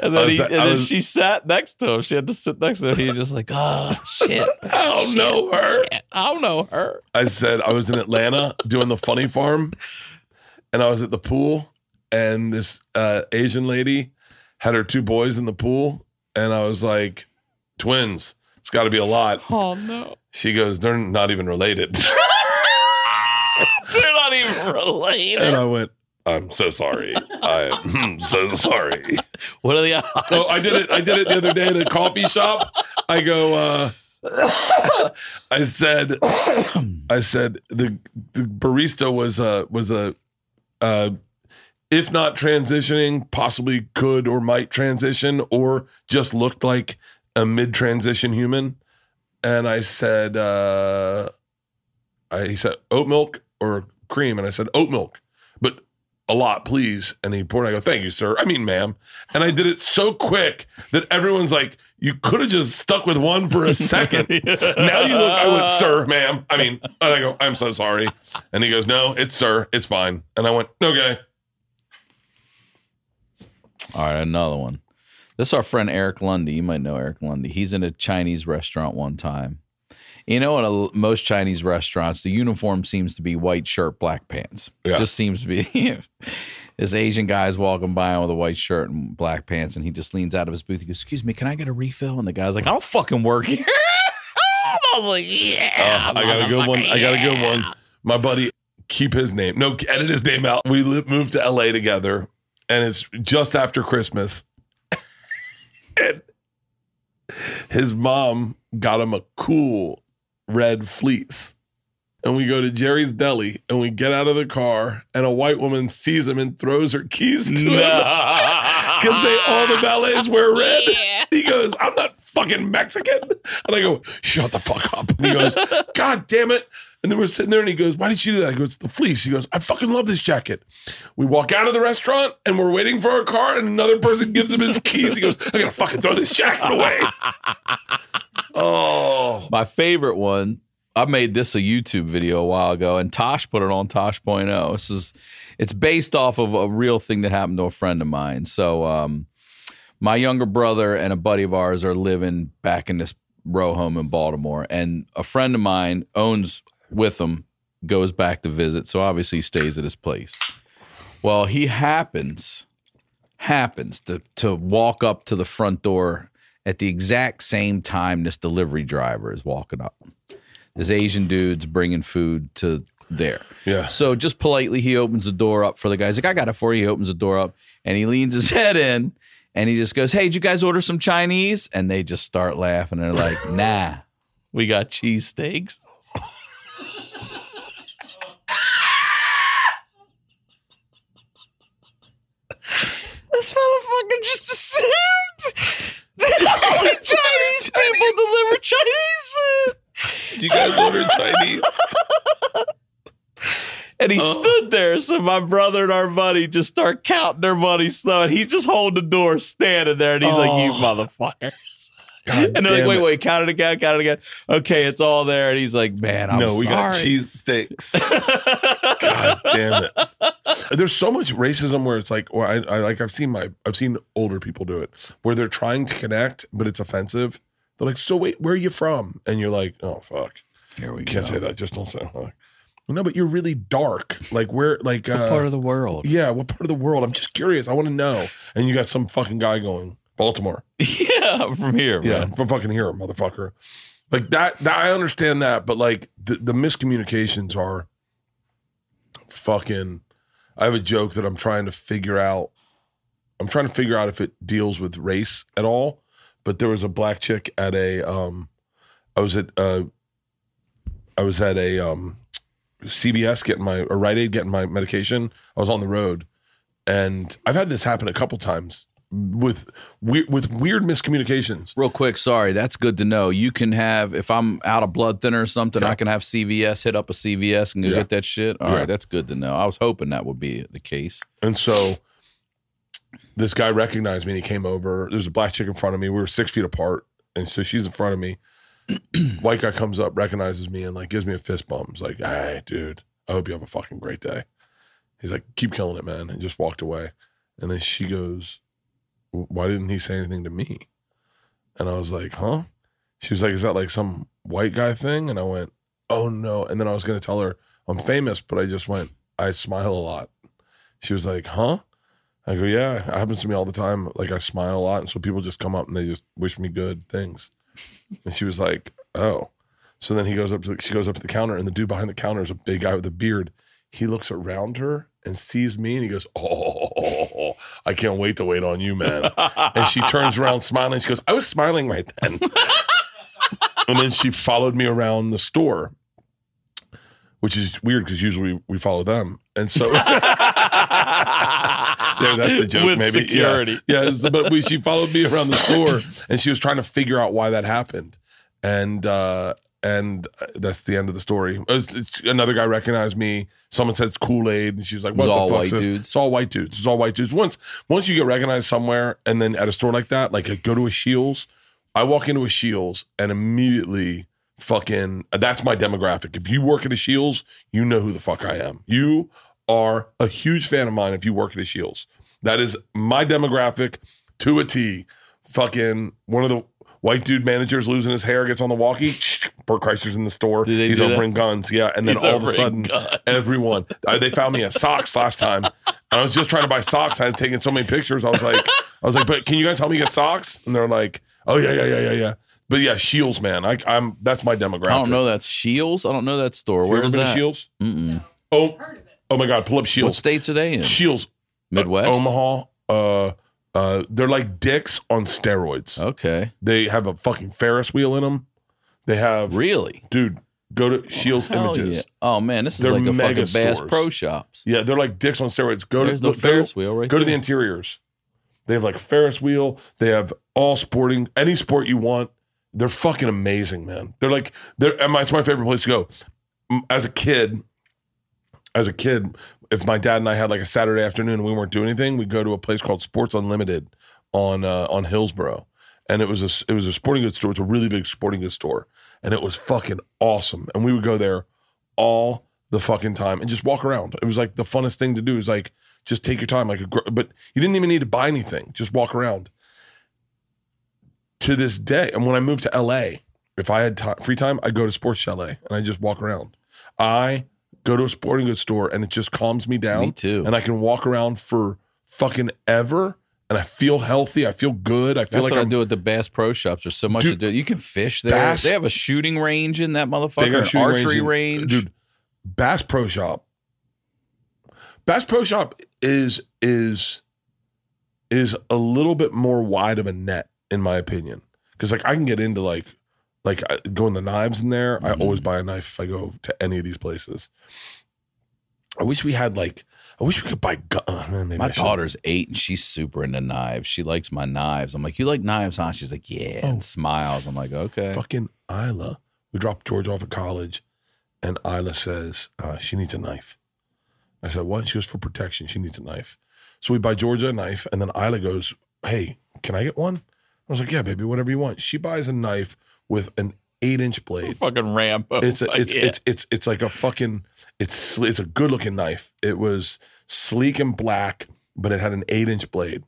And then, he, and then was- she sat next to him. She had to sit next to him. He was just like, Oh, shit. I don't know her. I don't know her. I said I was in Atlanta doing the funny farm, and I was at the pool, and this uh, Asian lady had her two boys in the pool, and I was like, twins. It's got to be a lot. Oh, no. She goes, they're not even related. They're not even related. and I went, I'm so sorry. I'm so sorry. What are the odds? Oh, I did it. I did it the other day at a coffee shop. I go, uh, I said, I said the the barista was a was a uh, if not transitioning, possibly could or might transition, or just looked like a mid transition human. And I said, uh, I he said oat milk or cream, and I said oat milk, but a lot, please. And he poured. I go, thank you, sir. I mean, ma'am. And I did it so quick that everyone's like, you could have just stuck with one for a second. now you look. I went, sir, ma'am. I mean, and I go, I'm so sorry. And he goes, no, it's sir, it's fine. And I went, okay. All right, another one. This is our friend Eric Lundy. You might know Eric Lundy. He's in a Chinese restaurant one time. You know, in a, most Chinese restaurants, the uniform seems to be white shirt, black pants. Yeah. Just seems to be. this Asian guy's walking by with a white shirt and black pants, and he just leans out of his booth. He goes, "Excuse me, can I get a refill?" And the guy's like, "I don't fucking work here." I was like, "Yeah." Uh, I got a good one. I got a good one. My buddy, keep his name. No, edit his name out. We moved to LA together, and it's just after Christmas. and his mom got him a cool red fleece. And we go to Jerry's Deli, and we get out of the car, and a white woman sees him and throws her keys to him because they all the valets wear red. He goes, I'm not fucking Mexican. And I go, shut the fuck up. And he goes, God damn it. And then we're sitting there and he goes, Why did you do that? I go, It's the fleece. He goes, I fucking love this jacket. We walk out of the restaurant and we're waiting for our car, and another person gives him his keys. He goes, I gotta fucking throw this jacket away. Oh. My favorite one, I made this a YouTube video a while ago, and Tosh put it on Tosh.0. This is it's based off of a real thing that happened to a friend of mine. So um my younger brother and a buddy of ours are living back in this row home in Baltimore, and a friend of mine owns with him, goes back to visit, so obviously he stays at his place. Well, he happens happens to to walk up to the front door at the exact same time this delivery driver is walking up. This Asian dude's bringing food to there. Yeah. So just politely, he opens the door up for the guy. He's like, I got it for you. He opens the door up and he leans his head in and he just goes, Hey, did you guys order some Chinese? And they just start laughing. They're like, Nah, we got cheesesteaks. This motherfucker just assumed that only Chinese people deliver Chinese food. You guys order Chinese? And he Oh. stood there. So my brother and our buddy just start counting their money slow. And he's just holding the door, standing there. And he's like, You Oh. motherfucker. God And they're like, Wait, it. wait, count it again, count it again. Okay, it's all there. And he's like, Man, I'm sorry. no, we got cheese sticks. God damn it. There's so much racism where it's like, or I, I like I've seen my I've seen older people do it where they're trying to connect, but it's offensive. They're like, so wait, where are you from? And you're like, oh fuck, Here we can't go. say that. Just don't say. No, but you're really dark. Like where? Like uh, What part of the world? yeah, what part of the world? I'm just curious. I want to know. And you got some fucking guy going Baltimore. yeah, from here. Yeah, man. from fucking here, motherfucker. Like that, that I understand that, but like the, the miscommunications are fucking. I have a joke that I'm trying to figure out. I'm trying to figure out if it deals with race at all. But there was a black chick at a. Um, I was at. Uh, I was at a um, CVS getting my or Rite Aid getting my medication. I was on the road, and I've had this happen a couple times with we- with weird miscommunications. Real quick, sorry, that's good to know. You can have if I'm out of blood thinner or something, Yeah. I can have CVS hit up a CVS and go Yeah. get that shit. All right, Yeah. that's good to know. I was hoping that would be the case. And so this guy recognized me and he came over. There's a black chick in front of me. We were six feet apart. And so she's in front of me. White guy comes up, recognizes me, and like gives me a fist bump. He's like, hey, dude, I hope you have a fucking great day. He's like, keep killing it, man. And just walked away. And then she goes, why didn't he say anything to me? And I was like, huh? She was like, is that like some white guy thing? And I went, oh no. And then I was going to tell her I'm famous, but I just went, I smile a lot. She was like, huh? I go, yeah, it happens to me all the time. Like I smile a lot. And so people just come up and they just wish me good things. And she was like, oh. So then he goes up to the, she goes up to the counter and the dude behind the counter is a big guy with a beard. He looks around her and sees me and he goes, oh, I can't wait to wait on you, man. And she turns around smiling. She goes, I was smiling right then. and then she followed me around the store, which is weird because usually we follow them. And so there, that's the joke, With maybe. Security. Yeah, but we, she followed me around the store and she was trying to figure out why that happened. And uh and uh, that's the end of the story. It was- it's- another guy recognized me. Someone said it's Kool Aid, and she's like, "What the fuck?" white is this?" dudes? It's all white dudes. It's all white dudes. Once once you get recognized somewhere, and then at a store like that, like I go to a Scheels, I walk into a Scheels and immediately fucking that's my demographic. If you work at a Scheels, you know who the fuck I am. You are a huge fan of mine if you work at a Scheels. That is my demographic to a T. Fucking one of the white dude managers losing his hair gets on the walkie. Bert Kreischer's in the store. Do they He's do that? offering guns. Yeah, and then He's all of a sudden, guns. everyone uh, they found me at socks last time. And I was just trying to buy socks. I was taking so many pictures. I was like, I was like, but can you guys help me get socks? And they're like, oh yeah, yeah, yeah, yeah, yeah. But yeah, Scheels, man. I, I'm that's my demographic. I don't know that's Scheels. I don't know that store. You Where ever is been that? Scheels? Mm-mm. Oh, oh my God! Pull up Scheels. What states are they in? Scheels, Midwest. uh, Omaha. Uh, uh, they're like dicks on steroids. Okay. They have a fucking Ferris wheel in them. They have, Really? dude. Go to Scheels Hell Images. yeah. Oh man, this is They're like a mega fucking Bass stores. Pro Shops. Yeah, they're like dicks on steroids. Go There's to no go, Ferris wheel right Go to the there. interiors. They have like Ferris wheel. They have all sporting, any sport you want. They're fucking amazing, man. They're like they're. and my- It's my favorite place to go. M- As a kid, as a kid, if my dad and I had like a Saturday afternoon and we weren't doing anything, we'd go to a place called Sports Unlimited on uh, on Hillsborough, and it was a it was a sporting goods store. It's a really big sporting goods store, and it was fucking awesome. And we would go there all the fucking time and just walk around. It was like the funnest thing to do. Is like just take your time, like a gr- but you didn't even need to buy anything. Just walk around. To this day, and when I moved to LA, if I had ti free time, I go to Sports Chalet and I just walk around. I go to a sporting goods store and it just calms me down Me too. and I can walk around for fucking ever, and I feel healthy. I feel good. I feel That's like what I I'm, do at the Bass Pro Shops. There's so much Dude, to do. You can fish there. Bass- they have a shooting range in that They motherfucker. got An archery in- range. dude. Bass Pro Shop. Bass Pro Shop is is is a little bit more wide of a net, in my opinion, because like I can get into like like I- going the knives in there. I Mhm. always buy a knife if I go to any of these places. I wish we had like. I wish we could buy. Gun- uh, My daughter's eight and she's super into knives. She likes my knives. I'm like, you like knives, huh? She's like, yeah, Oh. and smiles. I'm like, okay. fucking Ila. We dropped George off at college, and Ila says uh, she needs a knife. I said, "What?" She goes, "For protection, she needs a knife." So we buy Georgia a knife, and then Ila goes, "Hey, can I get one?" I was like, "Yeah, baby, whatever you want." She buys a knife with an eight-inch blade. Fucking Rambo. Oh it's a, it's, yeah. it's it's it's like a fucking it's it's a good looking knife. It was sleek and black, but it had an eight inch blade.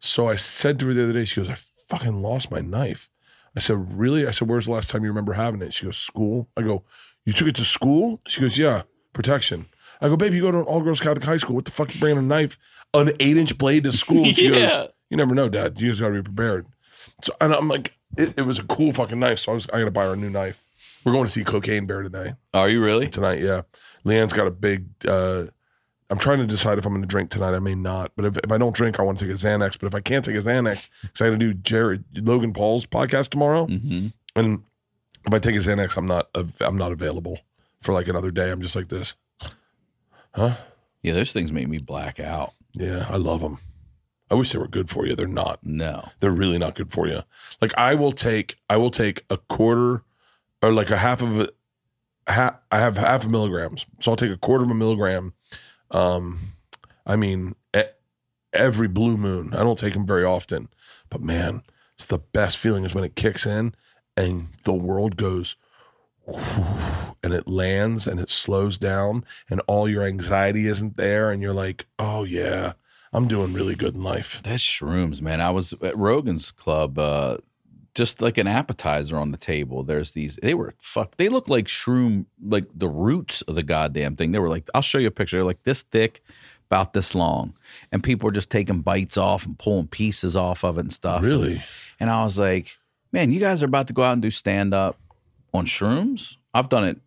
So I said to her the other day, she goes, "I fucking lost my knife." I said, "Really?" I said, "Where's the last time you remember having it?" She goes, "School." I go, "You took it to school?" She goes, "Yeah." protection. I go, babe, you go to an all girls Catholic high school. What the fuck you bringing a knife, an eight inch blade to school? She Yeah. goes, you never know, Dad. You just got to be prepared. So, and I'm like, it, it was a cool fucking knife. So I was, I got to buy her a new knife. We're going to see Cocaine Bear today, Are you really? tonight. Yeah. LeeAnn's got a big, uh, I'm trying to decide if I'm going to drink tonight. I may not, but if, if I don't drink, I want to take a Xanax. But if I can't take a Xanax, because I got to do Jared Logan Paul's podcast tomorrow, hmm and if I take a Xanax, I'm not I'm not available for like another day. I'm just like this, huh? Yeah, those things make me black out. Yeah, I love them. I wish they were good for you. They're not. No. They're really not good for you. Like I will take I will take a quarter or like a half of it. Ha- I have half a milligrams, so I'll take a quarter of a milligram. Um, I mean, e- every blue moon. I don't take them very often, but man, it's the best feeling is when it kicks in and the world goes and it lands and it slows down and all your anxiety isn't there and you're like, "Oh yeah, I'm doing really good in life." That's shrooms, man. I was at Rogan's club, uh, just like an appetizer on the table. There's these, they were fuck, they look like shroom, like the roots of the goddamn thing. They were like, I'll show you a picture. They're like this thick, about this long. And people were just taking bites off and pulling pieces off of it and stuff. Really? And I was like, man, you guys are about to go out and do stand up on shrooms. I've done it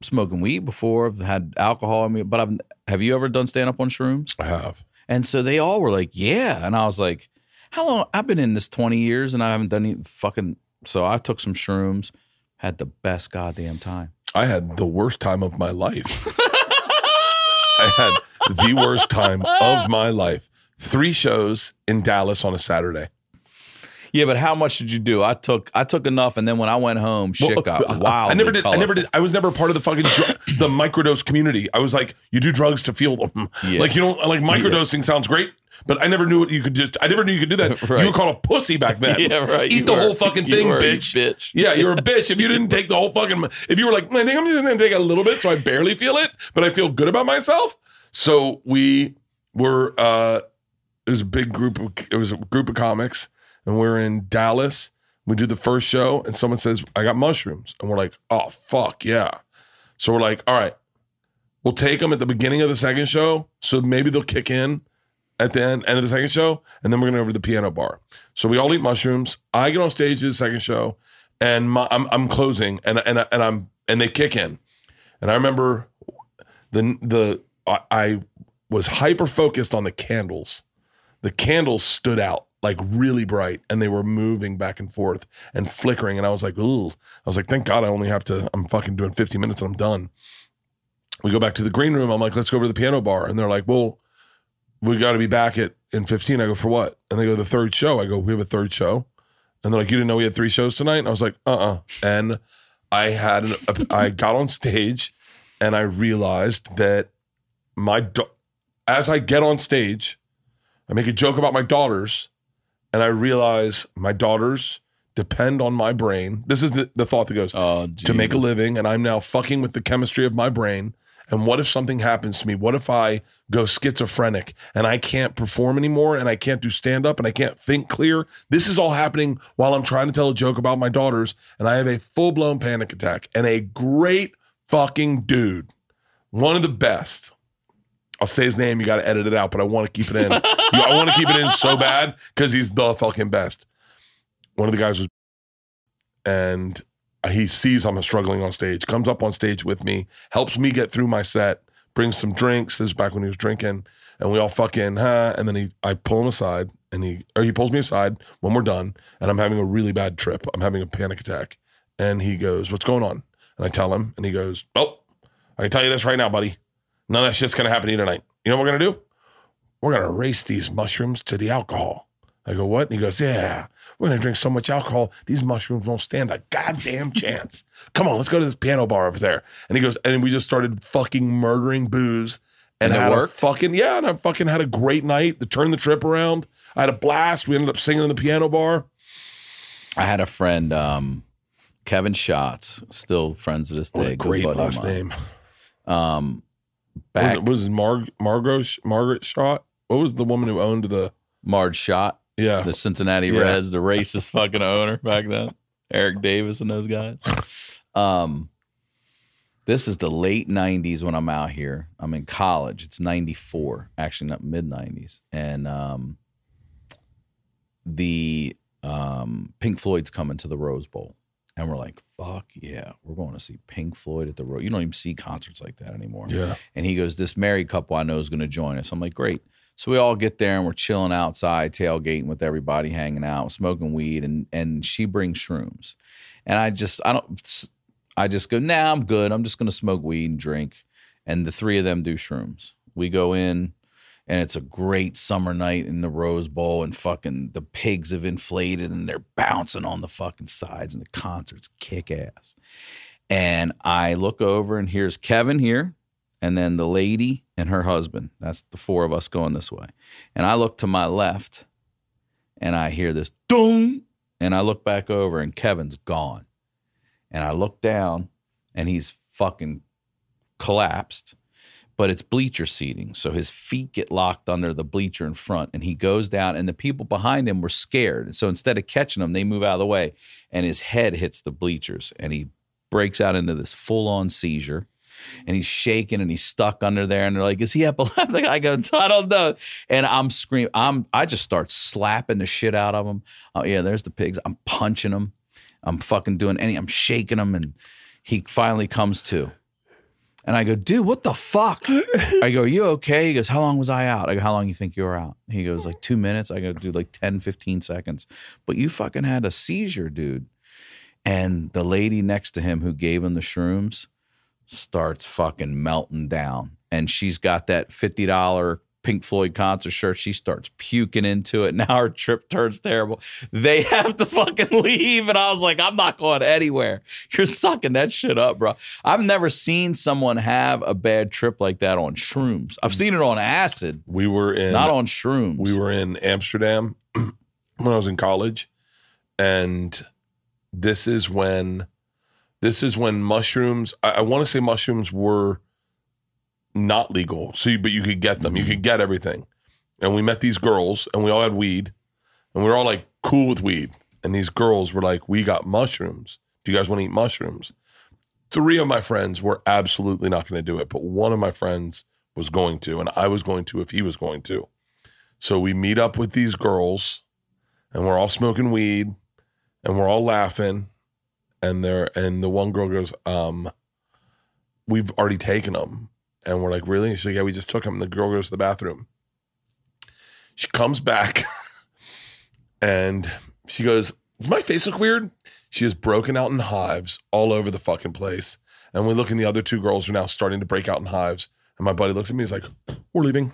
smoking weed before. I've had alcohol in me, but I've, have you ever done stand up on shrooms? I have. And so they all were like, yeah. And I was like, how long? I've been in this 20 years and I haven't done any fucking. So I took some shrooms, had the best goddamn time. I had the worst time of my life. I had the worst time of my life. Three shows in Dallas on a Saturday. Yeah, but how much did you do? I took I took enough, and then when I went home, shit Well, got wild. I never did. I never did. I was never part of the fucking dr- the microdose community. I was like, you do drugs to feel them. Yeah. Like you don't like microdosing sounds great, but I never knew what you could just. I never knew you could do that. Right. You were called a pussy back then. Yeah, right. Eat You the were. whole fucking thing, bitch. bitch. Yeah, you're a bitch if you didn't take the whole fucking. If you were like, I think I'm just gonna take a little bit, so I barely feel it, but I feel good about myself. So we were. uh It was a big group of. It was a group of comics, and we are in Dallas. We do the first show, and someone says, "I got mushrooms," and we're like, "Oh fuck yeah!" So we're like, "All right, we'll take them at the beginning of the second show, so maybe they'll kick in." At the end, end of the second show, and then we're gonna go over to the piano bar. So we all eat mushrooms. I get on stage to the second show, and my, I'm I'm closing, and and and I'm and they kick in, and I remember the the I, I was hyper focused on the candles. The candles stood out like really bright, and they were moving back and forth and flickering, and I was like, ooh, I was like, thank God I only have to. I'm fucking doing 15 minutes and I'm done. We go back to the green room. I'm like, let's go over to the piano bar, and they're like, well, we got to be back at in 15. I go for what? And they go the third show. I go, we have a third show. And they're like, you didn't know we had three shows tonight? And I was like, uh uh And I had, an, a, I got on stage and I realized that my, da- as I get on stage, I make a joke about my daughters and I realize my daughters depend on my brain. This is the, the thought that goes, Oh, to make a living and I'm now fucking with the chemistry of my brain. And what if something happens to me? What if I go schizophrenic and I can't perform anymore and I can't do stand up and I can't think clear? This is all happening while I'm trying to tell a joke about my daughters and I have a full blown panic attack and a great fucking dude, one of the best. I'll say his name. You got to edit it out, but I want to keep it in. You- I want to keep it in so bad because he's the fucking best. One of the guys was, and he sees I'm struggling on stage, comes up on stage with me, helps me get through my set, brings some drinks. This is back when he was drinking, and we all fucking huh. And then he, I pull him aside, and he or he pulls me aside when we're done, and I'm having a really bad trip. I'm having a panic attack, and he goes, "What's going on?" And I tell him, and he goes, "Well, I can tell you this right now, buddy. None of that shit's gonna happen to you tonight. You know what we're gonna do? We're gonna race these mushrooms to the alcohol." I go, what? And he goes, yeah, we're going to drink so much alcohol. These mushrooms won't stand a goddamn chance. Come on, let's go to this piano bar over there. And he goes, and we just started fucking murdering booze. And, And it worked? fucking, yeah, and I fucking had a great night to turn the trip around. I had a blast. We ended up singing in the piano bar. I had a friend, um, Kevin Schatz, still friends to this day. great last name. Um, What was, back it, what was it, Mar- Margot, Margaret Schott? What was the woman who owned the, Marge Schott? yeah. the Cincinnati Yeah. Reds, the racist fucking owner back then, Eric Davis and those guys. Um, This is the late 90s when I'm out here. I'm in college. It's 94, actually not mid 90s. And um the um Pink Floyd's coming to the Rose Bowl. And we're like, fuck yeah, we're going to see Pink Floyd at the Rose. You don't even see concerts like that anymore. Yeah. And he goes, This married couple I know is going to join us. I'm like, Great. So we all get there and we're chilling outside, tailgating with everybody, hanging out, smoking weed, and and she brings shrooms. And I just I don't I just go, nah, I'm good. I'm just gonna smoke weed and drink. And the three of them do shrooms. We go in and it's a great summer night in the Rose Bowl, and fucking the pigs have inflated and they're bouncing on the fucking sides, and the concerts kick ass. And I look over, and here's Kevin here, and then the lady and her husband. That's the four of us going this way. And I look to my left, and I hear this dong, and I look back over, and Kevin's gone. And I look down, and he's fucking collapsed but it's bleacher seating. So his feet get locked under the bleacher in front and he goes down and the people behind him were scared. So instead of catching him, they move out of the way and his head hits the bleachers and he breaks out into this full on seizure. And he's shaking and he's stuck under there. And they're like, Is he epileptic? I go, I don't know. And I'm screaming. I'm I just start slapping the shit out of him. Oh, yeah, there's the pigs. I'm punching them. I'm fucking doing any, I'm shaking him. And he finally comes to. And I go, dude, what the fuck? I go, you okay? He goes, how long was I out? I go, how long you think you were out? He goes, like two minutes. I go, dude, like 10, 15 seconds. But you fucking had a seizure, dude. And the lady next to him who gave him the shrooms starts fucking melting down. And she's got that $50 Pink Floyd concert shirt. She starts puking into it. Now her trip turns terrible. They have to fucking leave. And I was like, I'm not going anywhere. You're sucking that shit up, bro. I've never seen someone have a bad trip like that on shrooms. I've seen it on acid, We were in not on shrooms. we were in Amsterdam when I was in college, and this is when this is when mushrooms. I, I want to say mushrooms were not legal. So, you, but you could get them. You could get everything. And we met these girls, and we all had weed, and we were all like cool with weed. And these girls were like, "We got mushrooms. Do you guys want to eat mushrooms?" Three of my friends were absolutely not going to do it, but one of my friends was going to, and I was going to if he was going to. So we meet up with these girls, and we're all smoking weed, and we're all laughing, and they're and the one girl goes, um, "We've already taken them," and we're like, "Really?" She's like, "Yeah, we just took him. And the girl goes to the bathroom. She comes back, and she goes, "Does my face look weird?" She is broken out in hives all over the fucking place, and we look, and the other two girls are now starting to break out in hives. And my buddy looks at me, he's like, "We're leaving."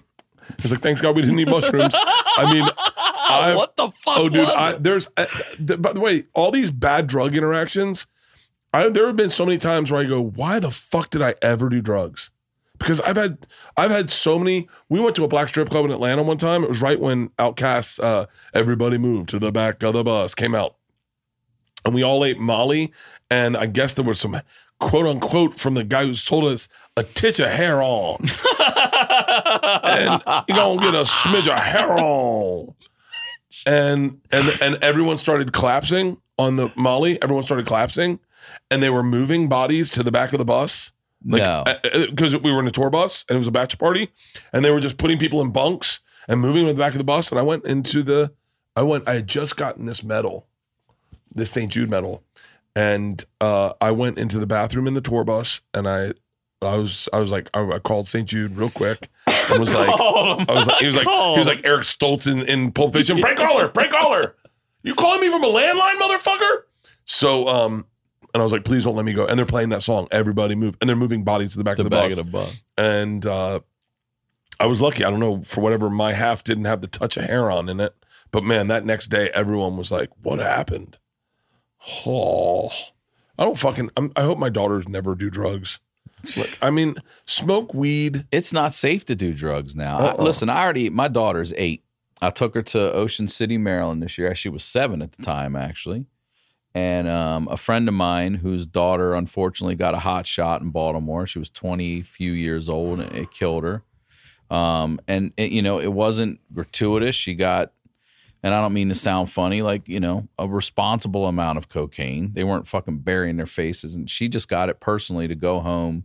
He's like, "Thanks God we didn't eat mushrooms." I mean, I, what the fuck? Oh, dude, I, there's. Uh, th- by the way, all these bad drug interactions. I, there have been so many times where I go, "Why the fuck did I ever do drugs?" Because I've had, I've had so many. We went to a black strip club in Atlanta one time. It was right when OutKast's, uh, "Everybody Moved to the Back of the Bus" came out, and we all ate Molly. And I guess there was some quote unquote from the guy who sold us a titch of heroin, and you gonna get a smidge of hair on and and and everyone started collapsing on the Molly. Everyone started collapsing, and they were moving bodies to the back of the bus. No. because we were in a tour bus and it was a bachelor party, and they were just putting people in bunks and moving them to the back of the bus. And I went into the, I went, I had just gotten this medal, this St. Jude medal, and uh, I went into the bathroom in the tour bus, and I, I was, I was like, I, I called St. Jude real quick and was like, I was like, he was like, he was like Eric Stoltz in, in Pulp Fiction. Prank caller, prank caller. You calling me from a landline, motherfucker? So, um, and I was like, please don't let me go. And they're playing that song, Everybody Move, and they're moving bodies to the back the of the bus. of the bus. and uh, I was lucky. I don't know for whatever my half didn't have the touch of heroin in it, but man, that next day everyone was like, "What happened?" Oh, I don't fucking. I'm, I hope my daughters never do drugs. Look, I mean, smoke weed. It's not safe to do drugs now. I- Uh-uh. listen, I already my daughter's eight. I took her to Ocean City, Maryland this year. She was seven at the time, actually. And um, a friend of mine whose daughter unfortunately got a hot shot in Baltimore. She was 20 few years old and it killed her. Um, and it, you know, it wasn't gratuitous. She got and I don't mean to sound funny, like, you know, a responsible amount of cocaine. They weren't fucking burying their faces. And she just got it personally to go home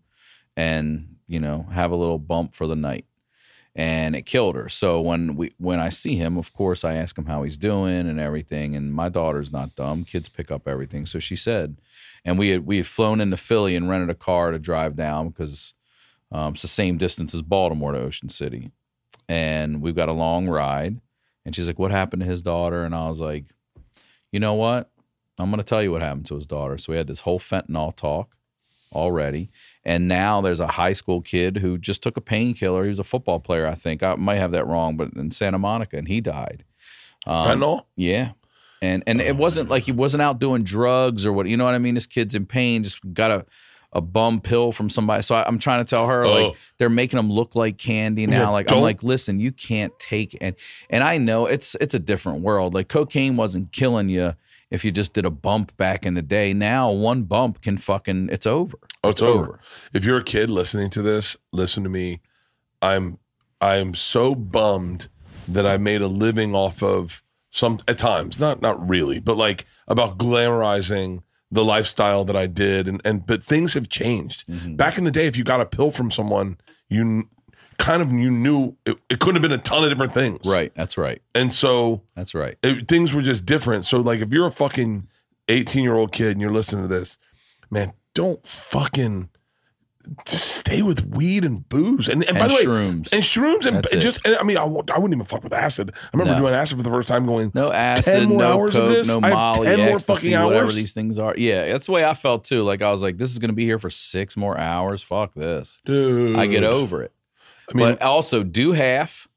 and, you know, have a little bump for the night. And it killed her. So when we when I see him, of course I ask him how he's doing and everything. And my daughter's not dumb. Kids pick up everything. So she said, and we had we had flown into Philly and rented a car to drive down because um, it's the same distance as Baltimore to Ocean City. And we've got a long ride and she's like, What happened to his daughter? And I was like, You know what? I'm going to tell you what happened to his daughter. So we had this whole fentanyl talk already. And now there's a high school kid who just took a painkiller. He was a football player, I think. I might have that wrong, but in Santa Monica, and he died. Um, Fentanyl? Yeah. And and it wasn't like he wasn't out doing drugs or what. You know what I mean? This kid's in pain, just got a a bum pill from somebody. So I, am trying to tell her Oh. like they're making them look like candy now. Yeah, like don't- I'm like, listen, you can't take and and I know it's it's a different world. Like cocaine wasn't killing you if you just did a bump back in the day. Now one bump can fucking it's over. Oh, it's over. If you're a kid listening to this, listen to me. I'm I'm so bummed that I made a living off of some at times, not not really, but like about glamorizing the lifestyle that I did and and but things have changed. Mhm. Back in the day if you got a pill from someone, you kind of you knew it, it couldn't have been a ton of different things. Right. That's right. And so That's right. it, things were just different. So like if you're a fucking 18 year old kid and you're listening to this, man, don't fucking just stay with weed and booze and, and, by And the way shrooms. and shrooms and That's just and, I mean I, w- I wouldn't even fuck with acid. I remember No. doing acid for the first time going No acid, 10 more no hours of coke, this? no Molly, 10 more ecstasy, fucking whatever these things are. Yeah, that's the way I felt too. Like I was like, this is going to be here for six more hours. Fuck this. dude. I get over it. I mean but also do half.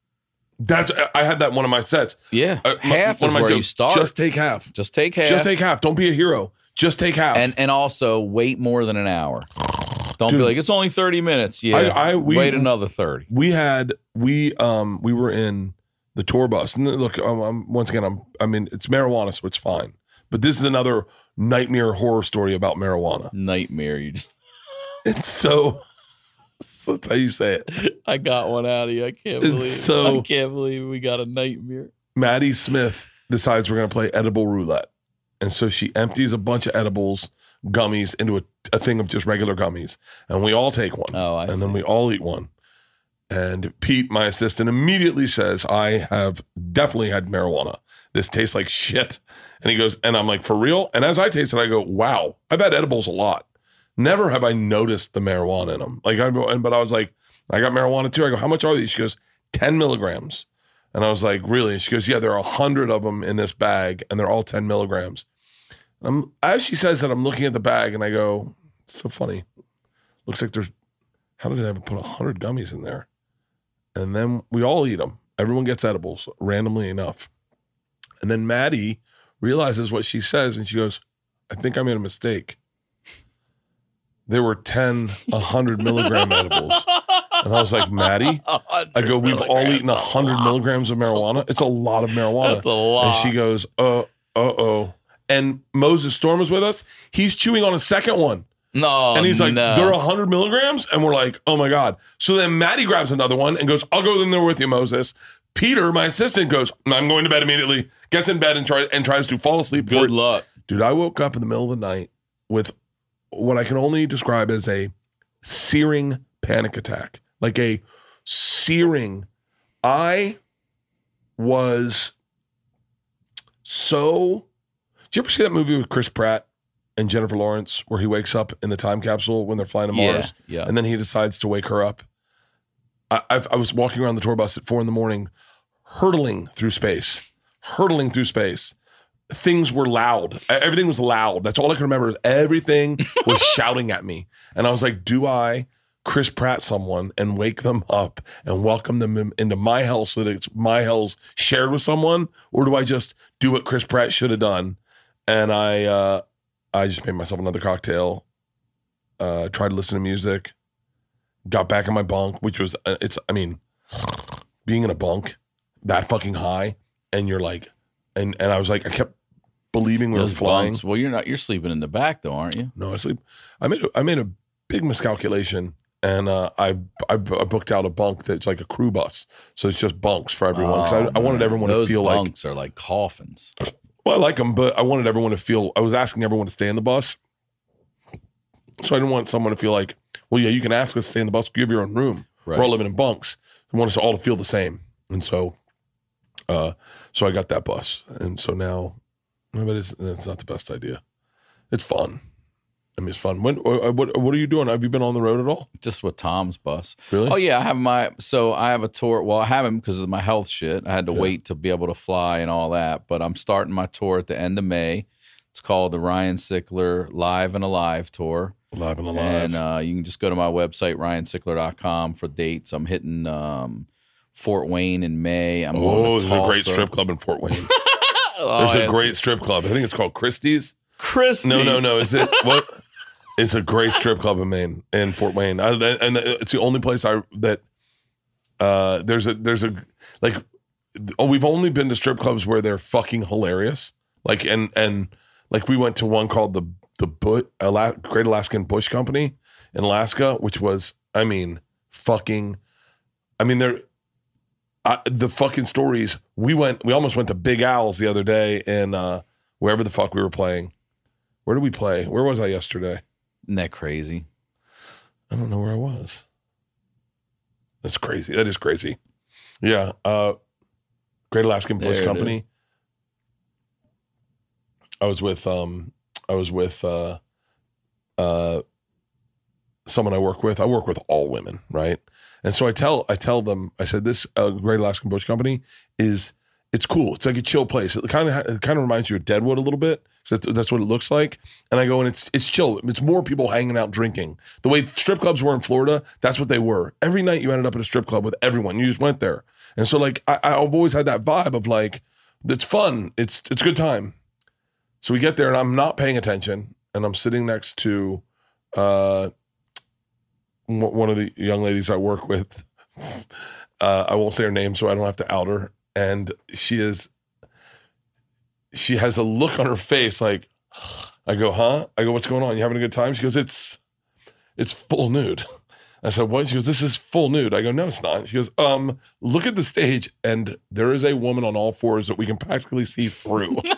that's I had that in one of my sets. Yeah, Uh, my- half one is of my where you start. Just take half. Just take half. Just take half. Don't be a hero. Just take half. and and also wait more than an hour. Don't Dude. be like it's only thirty minutes. Yeah, I- I- we- wait another thirty. we had we um we were in the tour bus and look um, I'm, once again i'm i mean it's marijuana so it's fine but this is another nightmare horror story about marijuana Nightmare. You just, it's so that's how you say it I got one out of you. I can't believe. so- I can't believe we got a nightmare. maddie smith decides we're going to play edible roulette and so she empties a bunch of edibles gummies into a, a thing of just regular gummies and we all take one Oh, I and see. then we all eat one. And Pete, my assistant, immediately says, I have definitely had marijuana. This tastes like shit. And he goes, and I'm like, for real? And as I taste it, I go, wow, I've had edibles a lot. Never have I noticed the marijuana in them. Like, I, but I was like, I got marijuana too. I go, how much are these? She goes, 10 milligrams. And I was like, really? And she goes, yeah, there are a hundred of them in this bag, and they're all 10 milligrams. And I'm, as she says that, I'm looking at the bag, and I go, so funny. Looks like there's how did I ever put a hundred gummies in there? And then we all eat them. Everyone gets edibles randomly enough. And then Maddie realizes what she says and she goes, I think I made a mistake. There were 10, 100 milligram edibles. And I was like, Maddie, I go, we've all eaten 100 milligrams of marijuana. It's a lot of marijuana. That's a lot. And she goes, uh, uh oh. And Moses Storm is with us. He's chewing on a second one. no, And he's like, no. they're 100 milligrams? And we're like, oh my God. So then Maddie grabs another one and goes, I'll go in there with you, Moses. Peter, my assistant, goes, I'm going to bed immediately, gets in bed and, try, and tries to fall asleep. good luck. dude, I woke up in the middle of the night with what I can only describe as a searing panic attack. Like a searing. I was so. Did you ever see that movie with Chris Pratt and Jennifer Lawrence where he wakes up in the time capsule when they're flying to Yeah, Mars yeah. and then he decides to wake her up? I, I've, I was walking around the tour bus at four in the morning, hurtling through space, hurtling through space. Things were loud. Everything was loud. That's all I can remember. Everything was shouting at me. And I was like, do I Chris Pratt someone and wake them up and welcome them in- into my hell so that it's my hell's shared with someone? Or do I just do what Chris Pratt should have done? And I uh I just made myself another cocktail, uh, tried to listen to music, got back in my bunk, which was uh, it's I mean, being in a bunk that fucking high, and you're like, and and I was like, I kept believing we Those were flying. bunks. Well, you're not. You're sleeping in the back though, aren't you? No, I sleep. I made a, I made a big miscalculation, and uh, I, I I booked out a bunk that's like a crew bus, so it's just bunks for everyone. 'Cause I, I wanted everyone Those to feel like bunks are like coffins. well, I like them, but I wanted everyone to feel. I was asking everyone to stay in the bus, so I didn't want someone to feel like, well, yeah, you can ask us to stay in the bus. You have your own room. Right. We're all living in bunks. I want us all to feel the same, and so, uh, so I got that bus, and so now, but it's it's not the best idea. It's fun. I mean, it's fun. When what what are you doing? Have you been on the road at all? Just with Tom's bus. Really? Oh yeah, I have my so I have a tour. Well, I haven't because of my health shit. I had to Yeah. wait to be able to fly and all that. But I'm starting my tour at the end of May. It's called the Ryan Sickler Live and Alive Tour. Alive and alive. And uh, you can just go to my website, ryansickler.com for dates. I'm hitting um, Fort Wayne in May. I'm oh, going to there's a great strip club in Fort Wayne. Oh, There's a great strip club. I think it's called Christie's. Christie's. No, no, no. Is it what? It's a great strip club in Maine, in Fort Wayne, I, and it's the only place I that uh, there's a there's a like oh, we've only been to strip clubs where they're fucking hilarious. Like and and like we went to one called the the Bu- Ala- Great Alaskan Bush Company in Alaska, which was I mean fucking, I mean they're. I, the fucking stories we went we almost went to big owls the other day in uh wherever the fuck we were playing. Where did we play? Where was i yesterday? Isn't that crazy? i don't know where i was. That's crazy. That is crazy. Yeah uh great alaskan it company. i was with um i was with uh uh someone i work with. I work with all women right and so i tell i tell them i said this uh, great alaskan bush company is it's cool. It's like a chill place. It kind of it kind of reminds you of deadwood a little bit so that's, what it looks like. And i go and it's it's chill. It's more people hanging out drinking. The way strip clubs were in florida that's what they were. Every night you ended up at a strip club with everyone. You just went there. And so like I, i've always had that vibe of like it's fun. It's it's a good time. So we get there and i'm not paying attention and i'm sitting next to uh one of the young ladies i work with uh, i won't say her name so i don't have to out her. And she is she has a look on her face like i go huh? I go what's going on? You having a good time? She goes it's it's full nude. I said what? She goes this is full nude. I go no it's not. She goes um look at the stage and there is a woman on all fours that we can practically see through.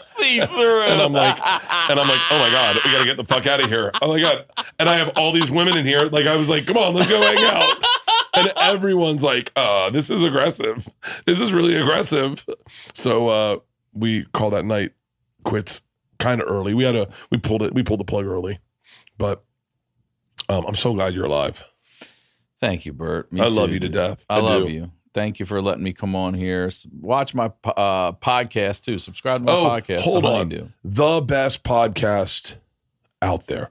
See through. And I'm like, and I'm like, oh my god, we gotta get the fuck out of here. Oh my god, and I have all these women in here. Like I was like, come on, let's go hang out. And everyone's like, uh, this is aggressive. This is really aggressive. So uh, we call that night quits kind of early. We had a we pulled it we pulled the plug early, but um, I'm so glad you're alive. Thank you, Bert. Me I love too, you to death. I, I love do. you. Thank you for letting me come on here. Watch my uh, podcast too. Subscribe to my Oh, podcast. hold The on. The best podcast out there.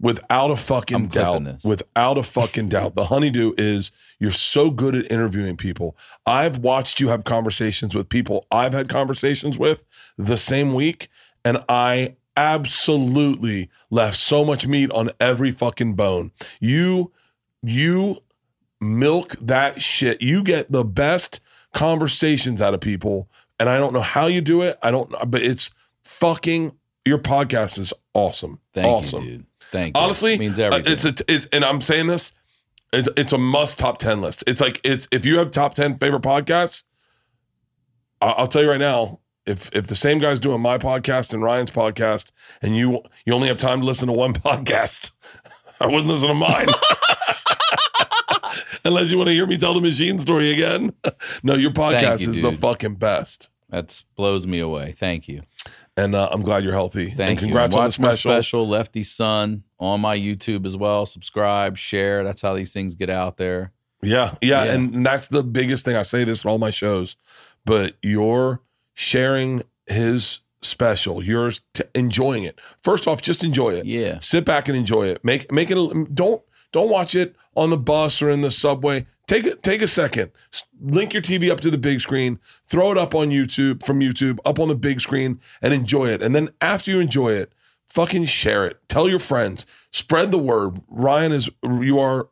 Without a fucking I'm doubt. Without a fucking doubt. The HoneyDew is you're so good at interviewing people. I've watched you have conversations with people I've had conversations with the same week, and I absolutely left so much meat on every fucking bone. You you milk that shit. You get the best conversations out of people, and I don't know how you do it. I don't but it's fucking your podcast is awesome. Thank awesome. you, dude. Thank you. Honestly, It means uh, everything. it's a it's and I'm saying this, it's it's a must top ten list. It's like it's if you have top ten favorite podcasts, I- I'll tell you right now. If if the same guy's doing my podcast and Ryan's podcast, and you you only have time to listen to one podcast, I wouldn't listen to mine. Unless you want to hear me tell the machine story again. no, your podcast you, is the fucking best. That blows me away. Thank you. And uh, I'm glad you're healthy. Thank and congrats you. on the Watch my special. special, Lefty's Son, on my YouTube as well. Subscribe, share. That's how these things get out there. Yeah, yeah, Yeah. and that's the biggest thing. I say this in all my shows, but you're sharing his special. You're t- enjoying it. First off, just enjoy it. Yeah. Sit back and enjoy it. Make make it. a- Don't don't watch it on the bus or in the subway. Take it. Take a second. Link your TV up to the big screen. Throw it up on YouTube from YouTube up on the big screen and enjoy it. And then after you enjoy it, fucking share it. Tell your friends. Spread the word. Ryan is. You are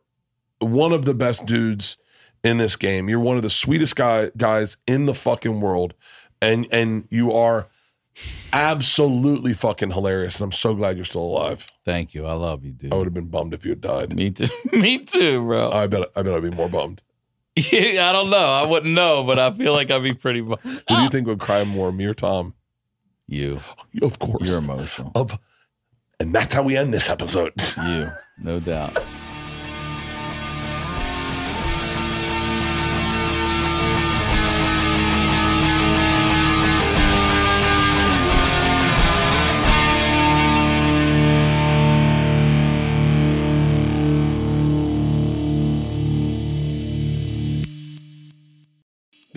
one of the best dudes in this game. You're one of the sweetest guy, guys in the fucking world, and and you are Absolutely fucking hilarious. And I'm so glad you're still alive. Thank you. I love you, dude. I would have been bummed if you had died. Me too. Me too, bro. I bet I bet I'd be more bummed. I don't know. I wouldn't know, but I feel like I'd be pretty. Bu- Who do you think would cry more, me or Tom? you. Of course. You're emotional. of and that's how we end this episode. You, no doubt.